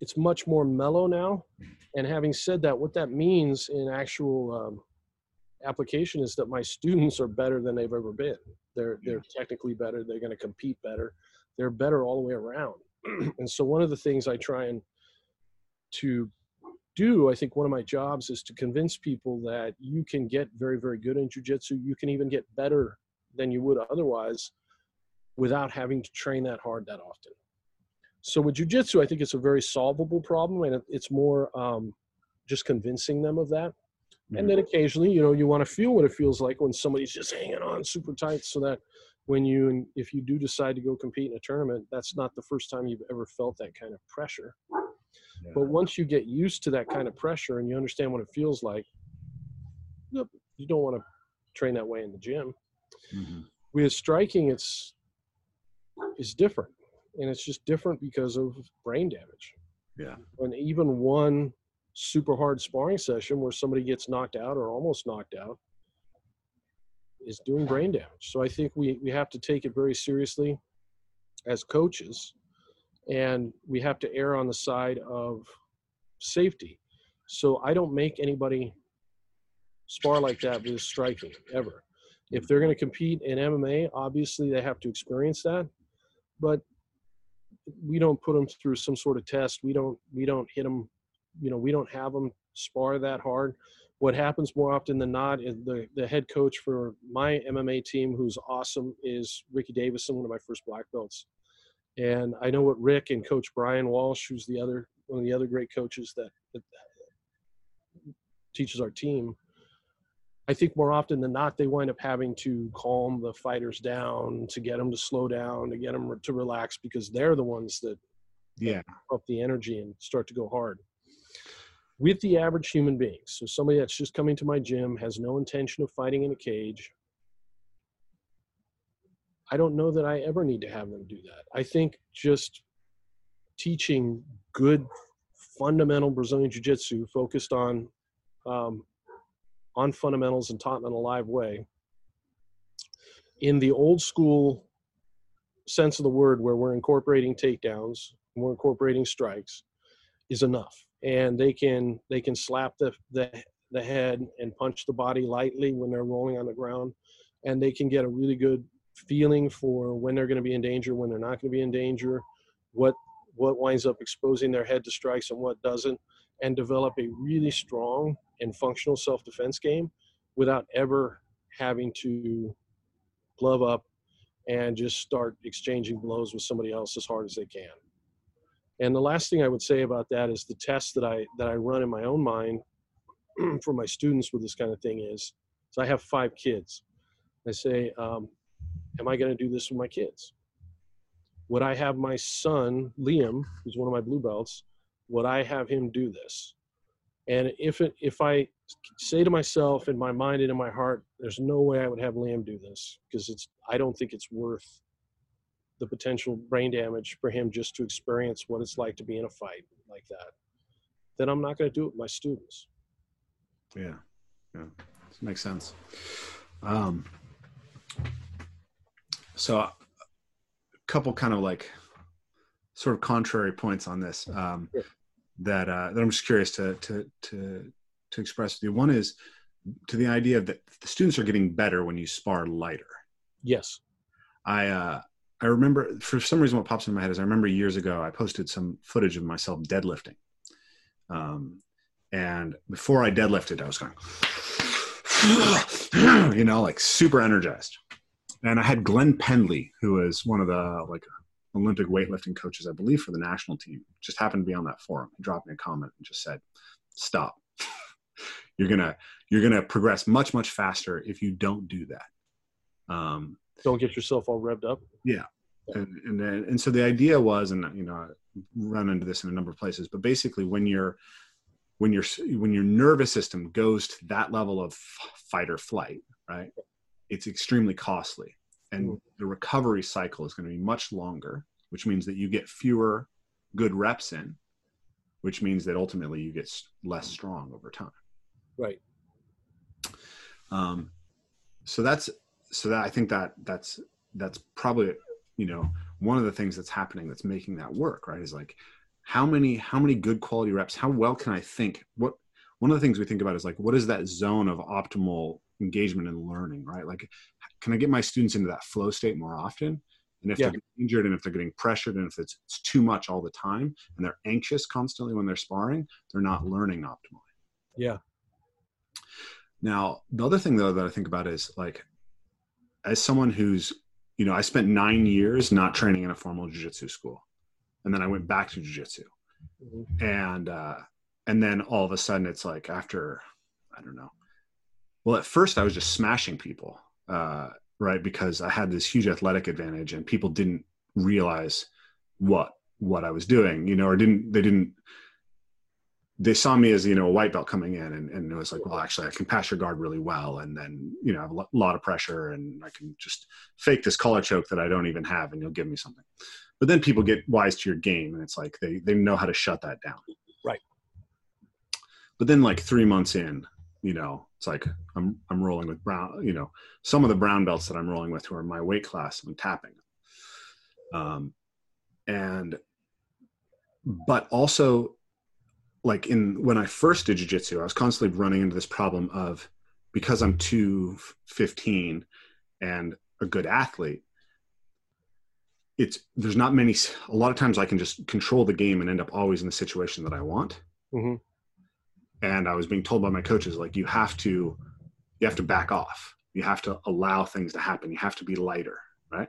it's much more mellow now. And having said that, what that means in actual um, application is that my students are better than they've ever been. They're they're technically better. They're going to compete better. They're better all the way around. <clears throat> and so one of the things I try and to do, I think one of my jobs is to convince people that you can get very very good in jujitsu. You can even get better than you would otherwise without having to train that hard that often. So with jujitsu, I think it's a very solvable problem, and it's more um, just convincing them of that. Mm-hmm. And then occasionally, you know, you want to feel what it feels like when somebody's just hanging on super tight, so that when you, if you do decide to go compete in a tournament, that's not the first time you've ever felt that kind of pressure. Yeah. But once you get used to that kind of pressure and you understand what it feels like, you don't want to train that way in the gym. Mm-hmm. With striking, it's is different, and it's just different because of brain damage. Yeah. And even one super hard sparring session where somebody gets knocked out or almost knocked out is doing brain damage. So I think we, we have to take it very seriously as coaches and we have to err on the side of safety. So I don't make anybody spar like that with striking ever. If they're going to compete in MMA, obviously they have to experience that, but we don't put them through some sort of test. We don't we don't hit them you know we don't have them spar that hard. What happens more often than not is the the head coach for my MMA team, who's awesome, is Ricky Davison, one of my first black belts. And I know what Rick and Coach Brian Walsh, who's the other one of the other great coaches that, that teaches our team. I think more often than not, they wind up having to calm the fighters down to get them to slow down, to get them to relax because they're the ones that yeah up the energy and start to go hard with the average human being. So somebody that's just coming to my gym has no intention of fighting in a cage. I don't know that I ever need to have them do that. I think just teaching good fundamental Brazilian jiu-jitsu focused on um, on fundamentals and taught in a live way in the old school sense of the word where we're incorporating takedowns we're incorporating strikes is enough and they can they can slap the, the the head and punch the body lightly when they're rolling on the ground and they can get a really good feeling for when they're going to be in danger when they're not going to be in danger what what winds up exposing their head to strikes and what doesn't and develop a really strong and functional self-defense game without ever having to glove up and just start exchanging blows with somebody else as hard as they can and the last thing I would say about that is the test that I that I run in my own mind <clears throat> for my students with this kind of thing is, so I have five kids. I say, um, am I going to do this with my kids? Would I have my son Liam, who's one of my blue belts, would I have him do this? And if it, if I say to myself in my mind and in my heart, there's no way I would have Liam do this because it's I don't think it's worth the potential brain damage for him just to experience what it's like to be in a fight like that, then I'm not going to do it with my students. Yeah, yeah, this makes sense. Um, so, a couple kind of like sort of contrary points on this um, sure. that uh, that I'm just curious to to to to express to you. One is to the idea that the students are getting better when you spar lighter. Yes. I uh, I remember for some reason what pops in my head is I remember years ago I posted some footage of myself deadlifting. Um, and before I deadlifted, I was going, <sighs> you know, like super energized. And I had Glenn Pendlay, who was one of the like Olympic weightlifting coaches, I believe, for the national team, just happened to be on that forum. He dropped me a comment and just said, "Stop. <laughs> you're gonna you're gonna progress much much faster if you don't do that." Um, don't get yourself all revved up. Yeah. And, and then, and so the idea was, and you know, I run into this in a number of places, but basically when you're, when your when your nervous system goes to that level of fight or flight, right? It's extremely costly, and mm. the recovery cycle is going to be much longer, which means that you get fewer good reps in, which means that ultimately you get less strong over time. Right. Um, so that's so that I think that that's that's probably you know one of the things that's happening that's making that work right is like how many how many good quality reps how well can I think what one of the things we think about is like what is that zone of optimal engagement and learning, right? Like, can I get my students into that flow state more often? And if Yeah. they're injured and if they're getting pressured and if it's, it's too much all the time and they're anxious constantly when they're sparring, they're not mm-hmm. learning optimally. Yeah. Now, the other thing though that I think about is like, as someone who's, you know, I spent nine years not training in a formal jujitsu school, and then I went back to jujitsu, Mhm. and uh, and then all of a sudden it's like after, I don't know. Well, at first I was just smashing people, uh, right? Because I had this huge athletic advantage, and people didn't realize what what I was doing, you know, or didn't they didn't they saw me as you know a white belt coming in and, and it was like well actually i can pass your guard really well and then you know I have a lot of pressure and i can just fake this collar choke that i don't even have and you'll give me something. But then people get wise to your game and it's like they they know how to shut that down. Right. but then like three months in you know it's like i'm i'm rolling with brown you know some of the brown belts that i'm rolling with who are my weight class i'm tapping. Um and but also like in when I first did jujitsu, I was constantly running into this problem of because I'm 215 and a good athlete, it's there's not many a lot of times I can just control the game and end up always in the situation that I want. Mhm. And I was being told by my coaches like you have to you have to back off. You have to allow things to happen. You have to be lighter, right?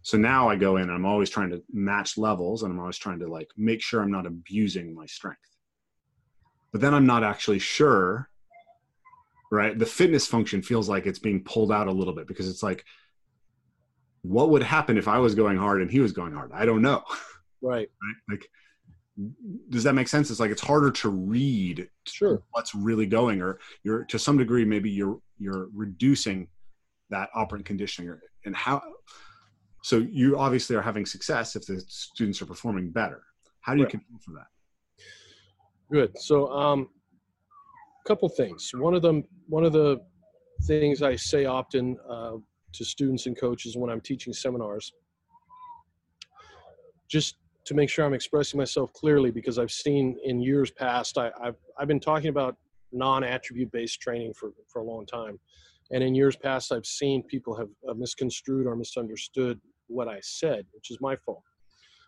So now I go in and I'm always trying to match levels and I'm always trying to like make sure I'm not abusing my strength. But then I'm not actually sure, right? The fitness function feels like it's being pulled out a little bit because it's like, what would happen if I was going hard and he was going hard? I don't know. <laughs> Right. Right? Like, does that make sense? It's like it's harder to read Sure. what's really going, or you're to some degree maybe you're you're reducing that operant conditioning, or, and how. So you obviously are having success if the students are performing better. How do you Right. control for that? Good. So, um, couple things. One of them, one of the things I say often uh, to students and coaches when I'm teaching seminars, just to make sure I'm expressing myself clearly, because I've seen in years past, I, I've I've been talking about non-attribute based training for for a long time, and in years past, I've seen people have uh, misconstrued or misunderstood what I said, which is my fault.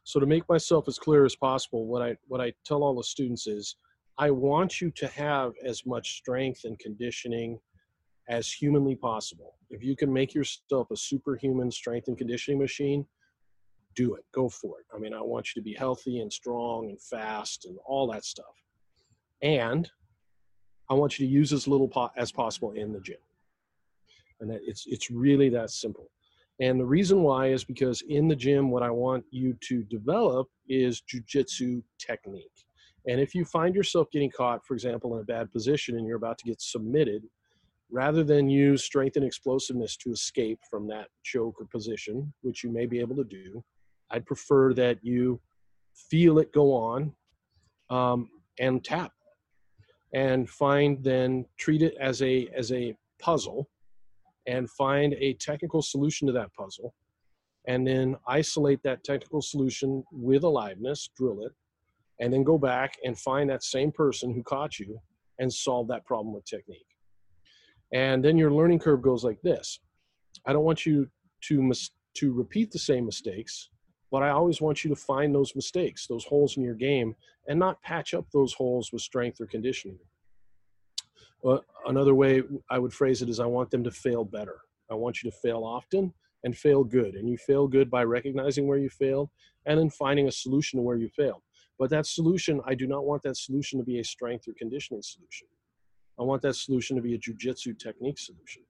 So to make myself as clear as possible, what I what I tell all the students is, I want you to have as much strength and conditioning as humanly possible. If you can make yourself a superhuman strength and conditioning machine, do it. Go for it. I mean, I want you to be healthy and strong and fast and all that stuff. And I want you to use as little po- as possible in the gym. And it's it's really that simple. And the reason why is because in the gym, what I want you to develop is jujitsu technique. And if you find yourself getting caught, for example, in a bad position and you're about to get submitted, rather than use strength and explosiveness to escape from that choke or position, which you may be able to do, I'd prefer that you feel it go on um, and tap and find then treat it as a as a puzzle and find a technical solution to that puzzle and then isolate that technical solution with aliveness drill it and then go back and find that same person who caught you and solve that problem with technique. And then your learning curve goes like this. I don't want you to mis- to repeat the same mistakes but i always want you to find those mistakes those holes in your game and not patch up those holes with strength or conditioning uh, another way I would phrase it is I want them to fail better. I want you to fail often and fail good. And you fail good by recognizing where you failed and then finding a solution to where you failed. But that solution, I do not want that solution to be a strength or conditioning solution. I want that solution to be a jujitsu technique solution.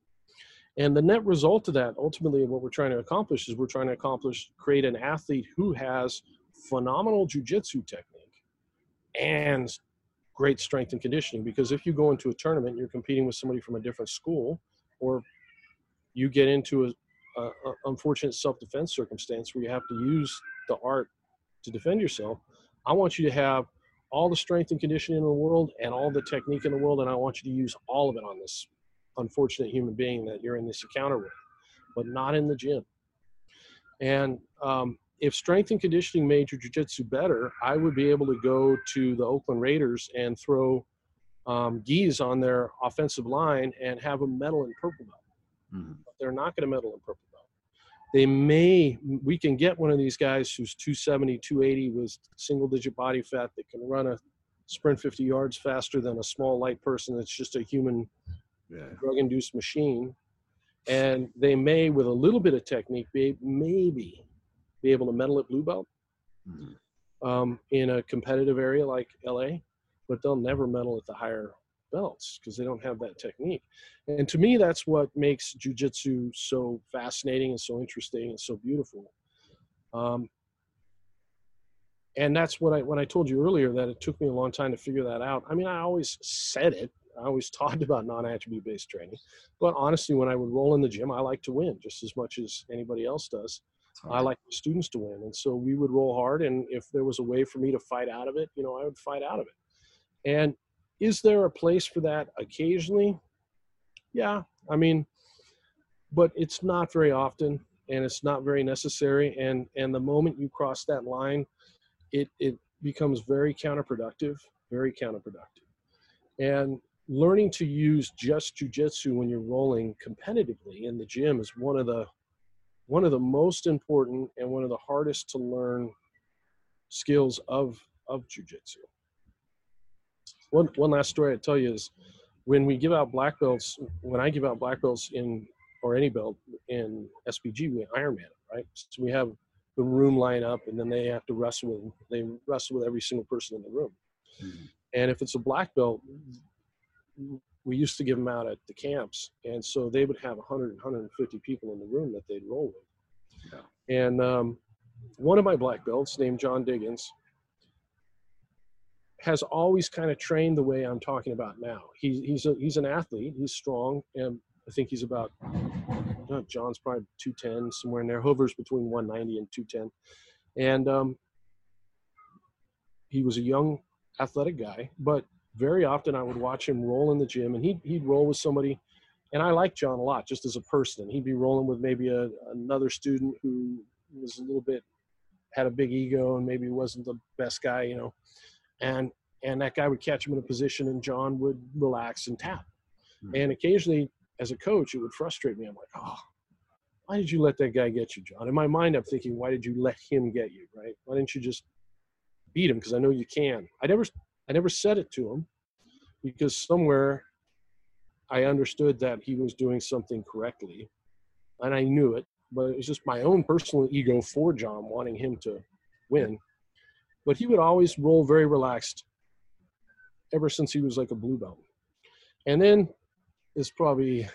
And the net result of that, ultimately, what we're trying to accomplish is we're trying to accomplish create an athlete who has phenomenal jujitsu technique and great strength and conditioning because if you go into a tournament you're competing with somebody from a different school or you get into a, a, a unfortunate self-defense circumstance where you have to use the art to defend yourself i want you to have all the strength and conditioning in the world and all the technique in the world and i want you to use all of it on this unfortunate human being that you're in this encounter with but not in the gym. And um, if strength and conditioning made your jiu-jitsu better, I would be able to go to the Oakland Raiders and throw um, gis on their offensive line and have them medal in purple belt. Mhm. But they're not going to medal in purple belt. They may, we can get one of these guys who's 270, 280 with single digit body fat that can run a sprint 50 yards faster than a small light person that's just a human Yeah. drug induced machine. And they may, with a little bit of technique, be maybe be able to medal at blue belt Mhm. um, in a competitive area like LA, but they'll never medal at the higher belts because they don't have that technique. And to me, that's what makes jujitsu so fascinating and so interesting and so beautiful. Um, and that's what I when I told you earlier that it took me a long time to figure that out. I mean, I always said it. I always <laughs> talked about non-attribute based training, but honestly, when I would roll in the gym, I like to win just as much as anybody else does. I like the students to win. And so we would roll hard. And if there was a way for me to fight out of it, you know, I would fight out of it. And is there a place for that occasionally? Yeah. I mean, but it's not very often and it's not very necessary. And, and the moment you cross that line, it, it becomes very counterproductive, very counterproductive. And learning to use just jujitsu when you're rolling competitively in the gym is one of the one of the most important and one of the hardest to learn skills of of jujitsu. One one last story I tell you is when we give out black belts, when I give out black belts in or any belt in SBG, we Ironman right? So we have the room line up, and then they have to wrestle with they wrestle with every single person in the room. Mhm. And if it's a black belt, we used to give them out at the camps, and so they would have 100, 150 people in the room that they'd roll with. Yeah. And um, one of my black belts, named John Diggins, has always kind of trained the way I'm talking about now. He's he's a, he's an athlete. He's strong, and I think he's about uh, John's probably 210 somewhere in there. Hovers between 190 and 210, and um, he was a young athletic guy, but very often I would watch him roll in the gym, and he'd he'd roll with somebody, and I like John a lot just as a person. He'd be rolling with maybe a, another student who was a little bit had a big ego and maybe wasn't the best guy, you know, and and that guy would catch him in a position, and John would relax and tap, Mhm. and occasionally as a coach it would frustrate me. I'm like, oh. Why did you let that guy get you, John? In my mind, I'm thinking, why did you let him get you, right? Why didn't you just beat him? Because I know you can. I never I never said it to him because somewhere I understood that he was doing something correctly and I knew it, but it was just my own personal ego for John wanting him to win. But he would always roll very relaxed ever since he was like a blue belt. And then it's probably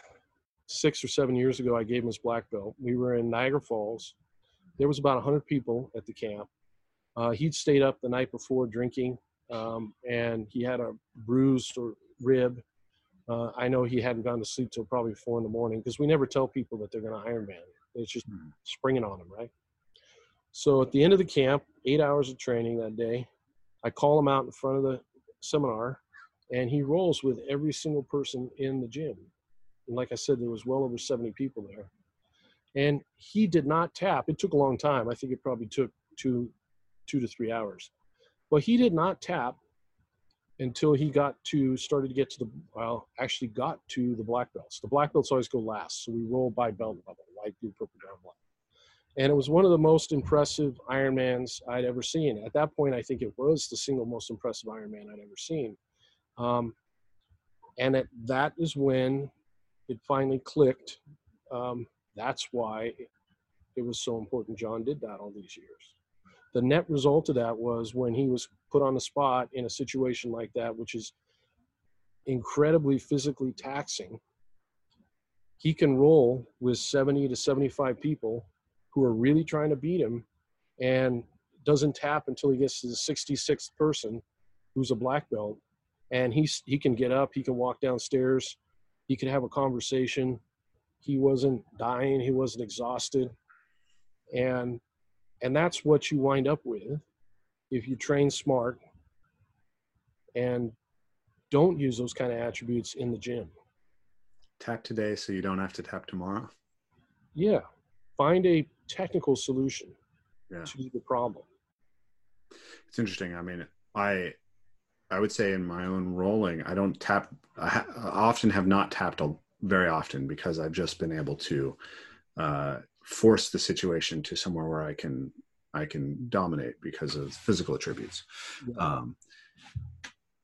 six or seven years ago, I gave him his black belt. We were in Niagara Falls. There was about 100 people at the camp. Uh, he'd stayed up the night before drinking um, and he had a bruised rib. Uh, I know he hadn't gone to sleep till probably four in the morning because we never tell people that they're going to Ironman. It's just Mhm. springing on them, right? So at the end of the camp, eight hours of training that day, I call him out in front of the seminar, and he rolls with every single person in the gym. And like I said, there was well over 70 people there, and he did not tap. It took a long time. I think it probably took two, two to three hours. But he did not tap until he got to started to get to the well actually got to the black belts. The black belts always go last so we roll by belt level white blue purple brown black. And it was one of the most impressive ironmans i'd ever seen. At that point i think it was the single most impressive ironman i'd ever seen. Um, and it, that is when it finally clicked. Um, that's why it was so important john did that all these years the net result of that was when he was put on the spot in a situation like that, which is incredibly physically taxing, he can roll with 70 to 75 people who are really trying to beat him and doesn't tap until he gets to the 66th person who's a black belt. And he's, he can get up, he can walk downstairs, he can have a conversation. He wasn't dying, he wasn't exhausted. And and that's what you wind up with if you train smart and don't use those kind of attributes in the gym. Tap today so you don't have to tap tomorrow. Yeah. Find a technical solution Yeah. to the problem. It's interesting. I mean, I I would say in my own rolling, I don't tap. I, ha- I often have not tapped a, very often because I've just been able to uh, force the situation to somewhere where I can I can dominate because of physical attributes. Yeah. Um,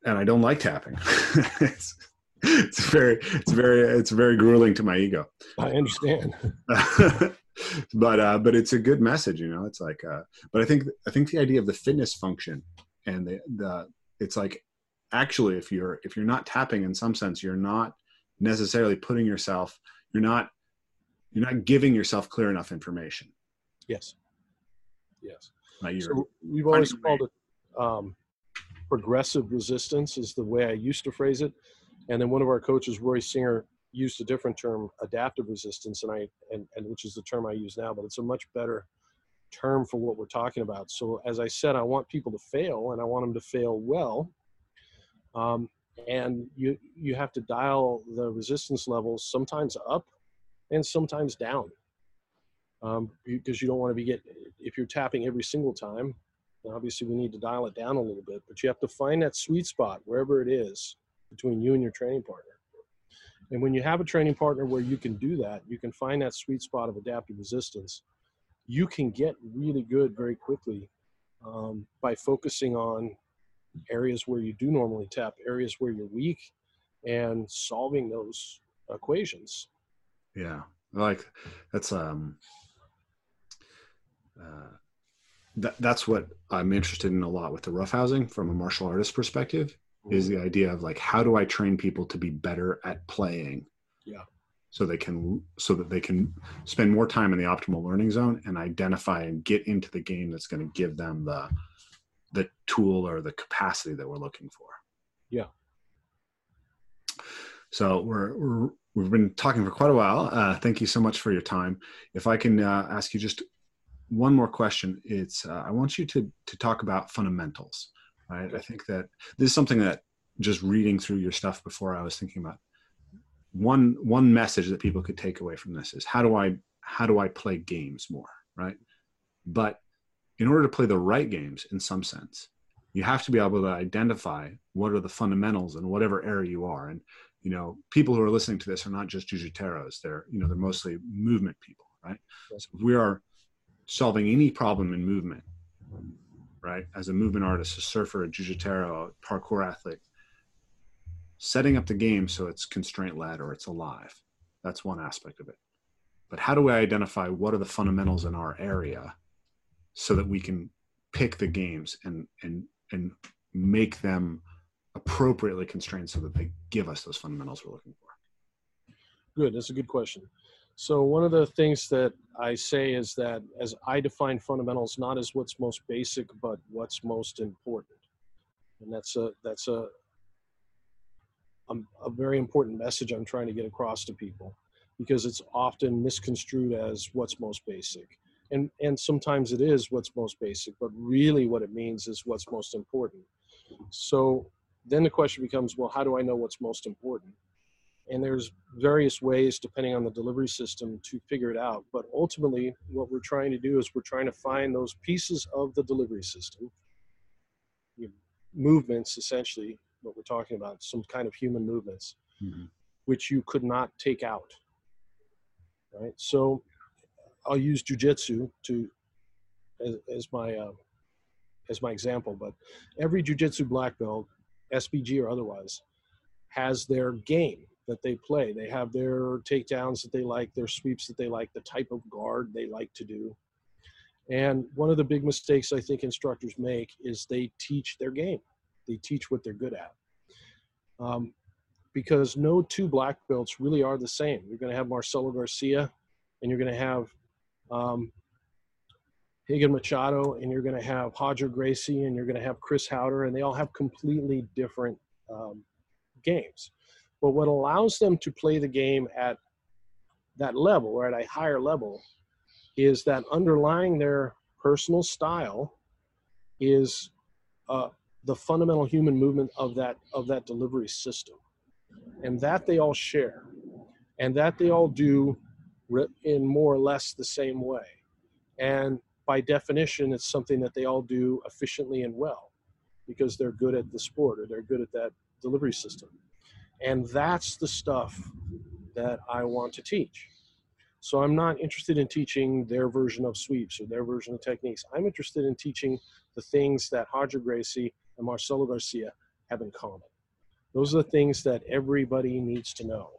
and I don't like tapping. <laughs> it's, it's very it's very it's very grueling to my ego. I understand. <laughs> but uh, but it's a good message, you know. It's like, uh, but I think I think the idea of the fitness function and the the it's like actually if you're if you're not tapping in some sense, you're not necessarily putting yourself you're not you're not giving yourself clear enough information. Yes. Yes. So we've always called it um, progressive resistance is the way I used to phrase it. And then one of our coaches, Roy Singer, used a different term, adaptive resistance, and I and, and which is the term I use now, but it's a much better term for what we're talking about. So as I said, I want people to fail, and I want them to fail well. Um, and you you have to dial the resistance levels sometimes up and sometimes down. Um, because you don't want to be get if you're tapping every single time obviously we need to dial it down a little bit but you have to find that sweet spot wherever it is between you and your training partner. And when you have a training partner where you can do that, you can find that sweet spot of adaptive resistance, you can get really good very quickly um, by focusing on areas where you do normally tap, areas where you're weak, and solving those equations. Yeah, like that's um, uh, that that's what I'm interested in a lot with the roughhousing from a martial artist perspective is the idea of like how do i train people to be better at playing? Yeah. So they can so that they can spend more time in the optimal learning zone and identify and get into the game that's going to give them the the tool or the capacity that we're looking for. Yeah so we're, we're we've been talking for quite a while uh, thank you so much for your time if i can uh, ask you just one more question it's uh, i want you to to talk about fundamentals right? I think that this is something that just reading through your stuff before I was thinking about one one message that people could take away from this is how do I how do I play games more, right? But in order to play the right games in some sense, you have to be able to identify what are the fundamentals in whatever area you are. And you know, people who are listening to this are not just jujiteros; they're you know they're mostly movement people, right? So if we are solving any problem in movement, right? As a movement artist, a surfer, a jujitero, a parkour athlete, setting up the game so it's constraint led or it's alive. That's one aspect of it. But how do we identify what are the fundamentals in our area so that we can pick the games and and and make them appropriately constrained so that they give us those fundamentals we're looking for? Good. That's a good question. So one of the things that I say is that as I define fundamentals, not as what's most basic, but what's most important, and that's a that's a a, a very important message I'm trying to get across to people because it's often misconstrued as what's most basic. And, and sometimes it is what's most basic, but really what it means is what's most important. So then the question becomes, well, how do I know what's most important? and there's various ways depending on the delivery system to figure it out but ultimately what we're trying to do is we're trying to find those pieces of the delivery system you know, movements essentially what we're talking about some kind of human movements mm-hmm. which you could not take out right so i'll use jujitsu to as, as my uh, as my example but every jujitsu black belt SBG or otherwise has their game that they play. They have their takedowns that they like, their sweeps that they like, the type of guard they like to do. And one of the big mistakes I think instructors make is they teach their game. They teach what they're good at. Um, because no two black belts really are the same. You're going to have Marcelo Garcia, and you're going to have um, Rigan Machado, and you're going to have Roger Gracie, and you're going to have Chris Haueter, and they all have completely different um, games. But what allows them to play the game at that level or at a higher level is that underlying their personal style is uh, the fundamental human movement of that of that delivery system and that they all share and that they all do in more or less the same way and by definition it's something that they all do efficiently and well because they're good at the sport or they're good at that delivery system. And that's the stuff that I want to teach. So I'm not interested in teaching their version of sweeps or their version of techniques. I'm interested in teaching the things that Roger Gracie and Marcelo Garcia have in common. Those are the things that everybody needs to know.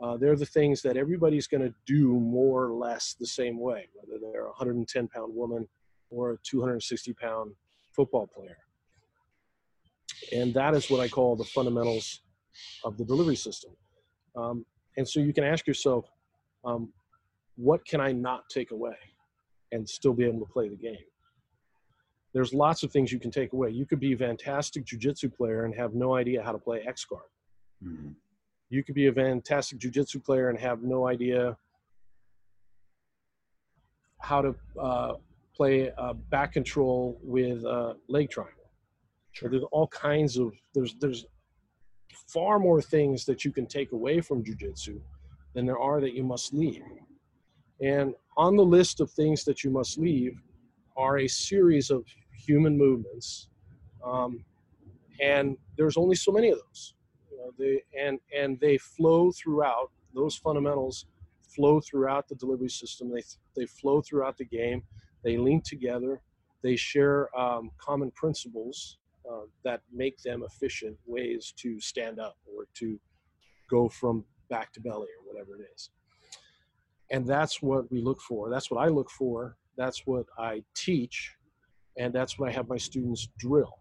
Uh, they're the things that everybody's going to do more or less the same way, whether they're a 110 pound woman or a 260 pound football player. And that is what I call the fundamentals of the delivery system. Um, and so you can ask yourself, um, what can I not take away and still be able to play the game? There's lots of things you can take away. You could be a fantastic jujitsu player and have no idea how to play X guard. Mm-hmm. You could be a fantastic jujitsu player and have no idea how to uh, play uh, back control with uh, leg triangle. Sure. There's all kinds of there's there's far more things that you can take away from jujitsu than there are that you must leave. And on the list of things that you must leave are a series of human movements, um, and there's only so many of those. You know, they and and they flow throughout. Those fundamentals flow throughout the delivery system. They they flow throughout the game. They link together. They share um, common principles uh, that make them efficient ways to stand up or to go from back to belly or whatever it is. And that's what we look for. That's what I look for. That's what I teach. And that's what I have my students drill.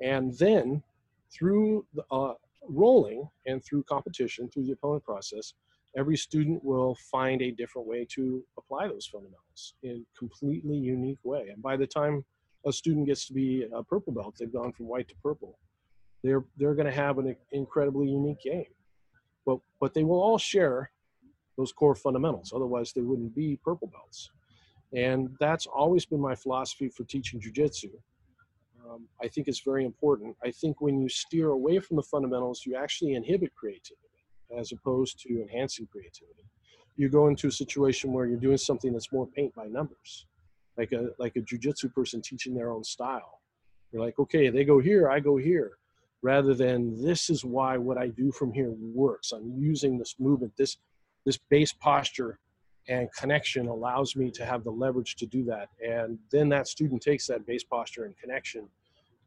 And then through the, uh, rolling and through competition, through the opponent process, every student will find a different way to apply those fundamentals in a completely unique way. And by the time a student gets to be a purple belt, they've gone from white to purple. They're they're going to have an incredibly unique game, but but they will all share those core fundamentals. Otherwise, they wouldn't be purple belts. And that's always been my philosophy for teaching jujitsu. Um, I think it's very important. I think when you steer away from the fundamentals, you actually inhibit creativity as opposed to enhancing creativity. You go into a situation where you're doing something that's more paint by numbers, like a like a jujitsu person teaching their own style. You're like, okay, they go here, I go here, rather than this is why what I do from here works. I'm using this movement, this this base posture and connection allows me to have the leverage to do that. And then that student takes that base posture and connection,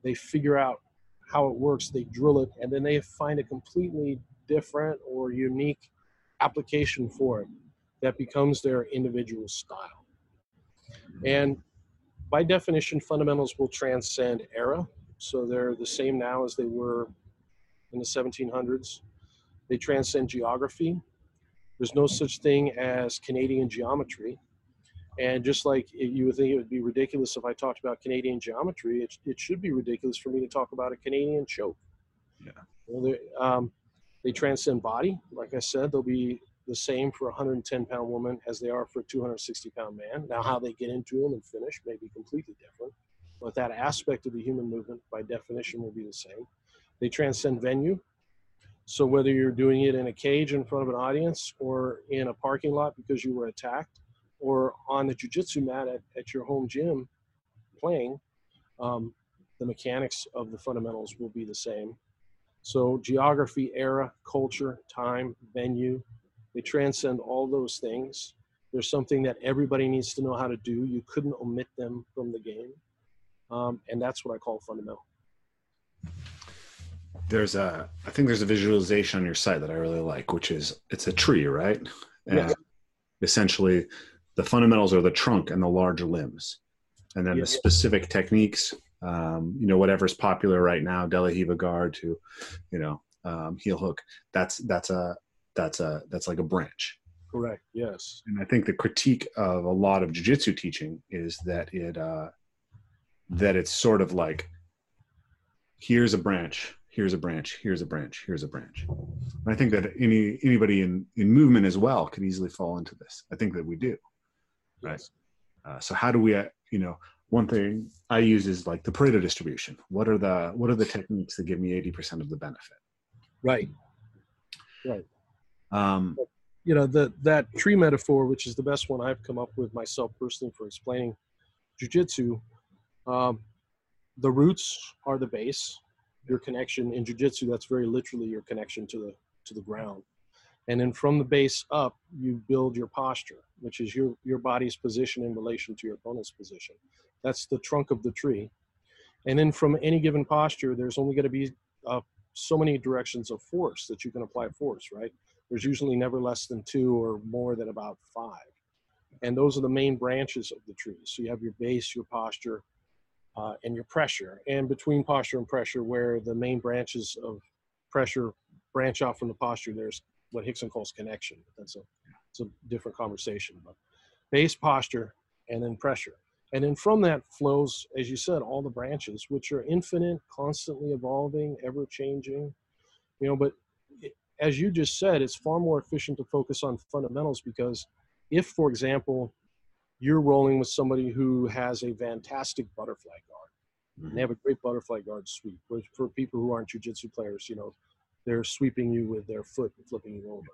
they figure out how it works, they drill it, and then they find a completely different or unique application for it that becomes their individual style. And by definition, fundamentals will transcend era. So they're the same now as they were in the 1700s. They transcend geography. There's no such thing as Canadian geometry. And just like you would think it would be ridiculous if I talked about Canadian geometry, it, it should be ridiculous for me to talk about a Canadian choke. Yeah. Well, um, they transcend body. Like I said, they'll be the same for a 110 pound woman as they are for a 260 pound man. Now, how they get into them and finish may be completely different, but that aspect of the human movement, by definition, will be the same. They transcend venue. So whether you're doing it in a cage in front of an audience or in a parking lot because you were attacked or on the jujitsu mat at, at your home gym playing, um, the mechanics of the fundamentals will be the same. So geography, era, culture, time, venue, they transcend all those things. There's something that everybody needs to know how to do. You couldn't omit them from the game. Um, and that's what I call fundamental there's a i think there's a visualization on your site that i really like which is it's a tree right and yeah. essentially the fundamentals are the trunk and the larger limbs. And then yeah. the specific techniques um, you know whatever's popular right now De La Riva guard to you know um, heel hook that's that's a that's a that's like a branch. Correct yes. And i think the critique of a lot of jiu-jitsu teaching is that it uh that it's sort of like here's a branch here's a branch here's a branch here's a branch. And i think that any anybody in in movement as well could easily fall into this. I think that we do right. Uh, so how do we uh, you know one thing i use is like the pareto distribution. What are the what are the techniques that give me 80% of the benefit? Right. Right. Um you know the that tree metaphor which is the best one i've come up with myself personally for explaining jujitsu um, the roots are the base. Your connection in jujitsu, that's very literally your connection to the to the ground. And then from the base up, you build your posture, which is your your body's position in relation to your opponent's position. That's the trunk of the tree. And then from any given posture, there's only going to be uh, so many directions of force that you can apply force, right? There's usually never less than two or more than about five. And those are the main branches of the tree. So you have your base, your posture, uh, and your pressure. And between posture and pressure, where the main branches of pressure branch off from the posture, there's what Rickson calls connection. That's a, it's a different conversation. But base posture and then pressure. And then from that flows, as you said, all the branches, which are infinite, constantly evolving, ever changing. You know, but as you just said, it's far more efficient to focus on fundamentals because if, for example, you're rolling with somebody who has a fantastic butterfly guard, mm-hmm. they have a great butterfly guard sweep. Which for people who aren't jujitsu players, you know, they're sweeping you with their foot and flipping you over.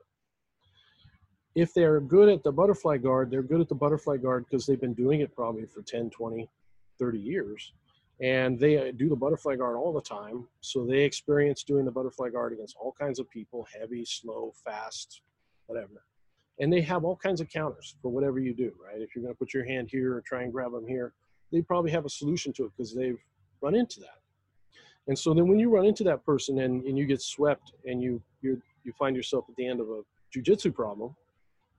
If they're good at the butterfly guard, they're good at the butterfly guard because they've been doing it probably for 10, 20, 30 years and they uh, do the butterfly guard all the time so they experience doing the butterfly guard against all kinds of people heavy slow fast whatever. And they have all kinds of counters for whatever you do right? If you're going to put your hand here or try and grab them here they probably have a solution to it because they've run into that and so then when you run into that person and, and you get swept and you you you find yourself at the end of a jujitsu problem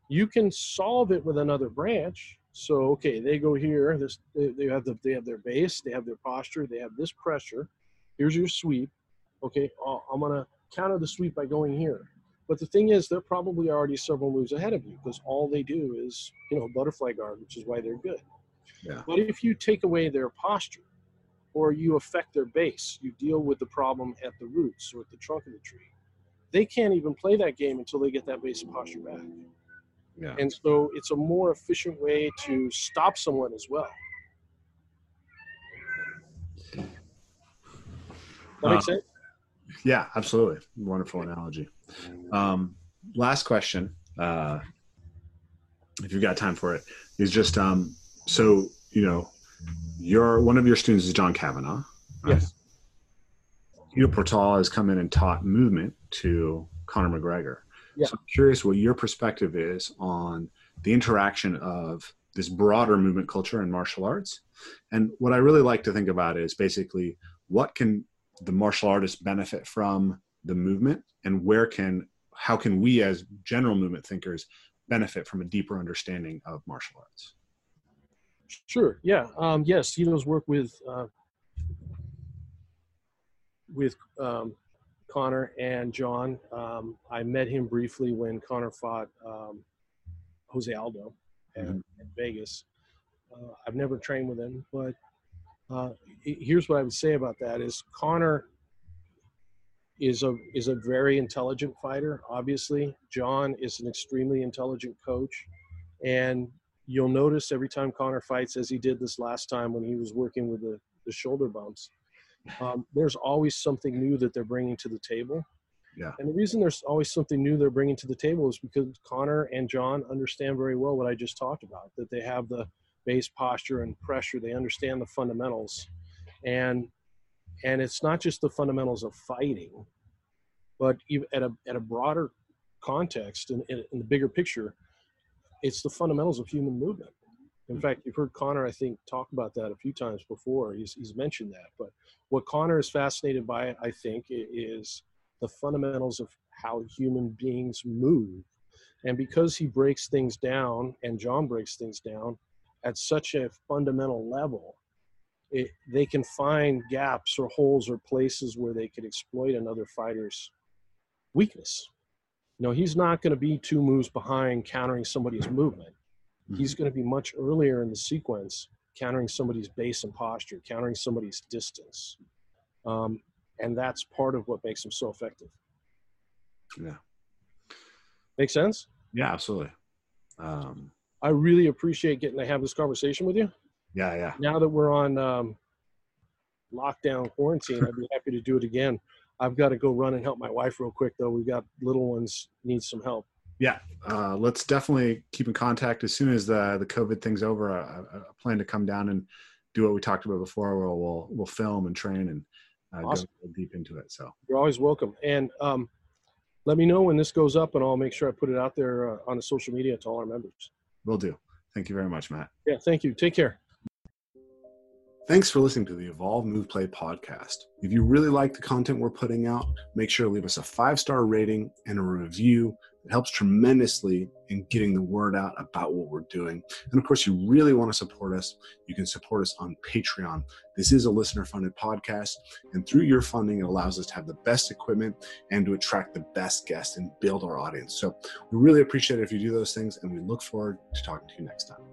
you can solve it with another branch so okay, they go here. This they, have the they have their base, they have their posture, they have this pressure. Here's your sweep. Okay, oh, I'm gonna counter the sweep by going here. But the thing is, they're probably already several moves ahead of you because all they do is you know butterfly guard, which is why they're good. Yeah. But if you take away their posture, or you affect their base, you deal with the problem at the roots or at the trunk of the tree. They can't even play that game until they get that base posture back. Yeah. And so it's a more efficient way to stop someone as well. That makes uh, sense? Yeah, absolutely. Wonderful analogy. Um, last question, uh, if you've got time for it, is just um, so you know, your one of your students is John Kavanagh. Right? Yes. Ido Portal has come in and taught movement to Conor McGregor. Yeah. So I'm curious what your perspective is on the interaction of this broader movement culture and martial arts. And what I really like to think about is basically what can the martial artist benefit from the movement and where can how can we as general movement thinkers benefit from a deeper understanding of martial arts? Sure. Yeah. Um, yes. Ido's work with uh, with um, Conor and John. Um, I met him briefly when Conor fought um, Jose Aldo mm-hmm. in Vegas. Uh, I've never trained with him, but uh, here's what I would say about that: is Conor is a is a very intelligent fighter. Obviously, John is an extremely intelligent coach, and you'll notice every time Conor fights, as he did this last time when he was working with the, the shoulder bumps, um, there's always something new that they're bringing to the table. Yeah. And the reason there's always something new they're bringing to the table is because Conor and John understand very well what I just talked about, that they have the base posture and pressure. They understand the fundamentals. And and it's not just the fundamentals of fighting, but at a, at a broader context and in, in the bigger picture, it's the fundamentals of human movement. In fact, you've heard Conor, I think, talk about that a few times before. He's, he's mentioned that. But what Conor is fascinated by, I think, is the fundamentals of how human beings move. And because he breaks things down, and John breaks things down at such a fundamental level, it, they can find gaps or holes or places where they could exploit another fighter's weakness. You know, he's not going to be two moves behind countering somebody's movement he's mm-hmm. going to be much earlier in the sequence, countering somebody's base and posture, countering somebody's distance. Um, and that's part of what makes him so effective. Yeah. Make sense? Yeah, absolutely. Um, I really appreciate getting to have this conversation with you. Yeah, yeah. Now that we're on um, lockdown quarantine, I'd be happy to do it again. I've got to go run and help my wife real quick, though. We've got little ones need some help yeah, uh, let's definitely keep in contact as soon as the the COVID thing's over. I, I, plan to come down and do what we talked about before, where we'll we'll film and train and uh, Awesome. go deep into it. So You're always welcome. And um, let me know when this goes up, and I'll make sure I put it out there uh, on the social media to all our members. we'll do. Thank you very much, Matt. Yeah, thank you. Take care. Thanks for listening to the Evolve Move Play podcast. If you really like the content we're putting out, make sure to leave us a five star rating and a review. It helps tremendously in getting the word out about what we're doing. And of course, you really want to support us. You can support us on Patreon. This is a listener funded podcast. And through your funding, it allows us to have the best equipment and to attract the best guests and build our audience. So we really appreciate it if you do those things. And we look forward to talking to you next time.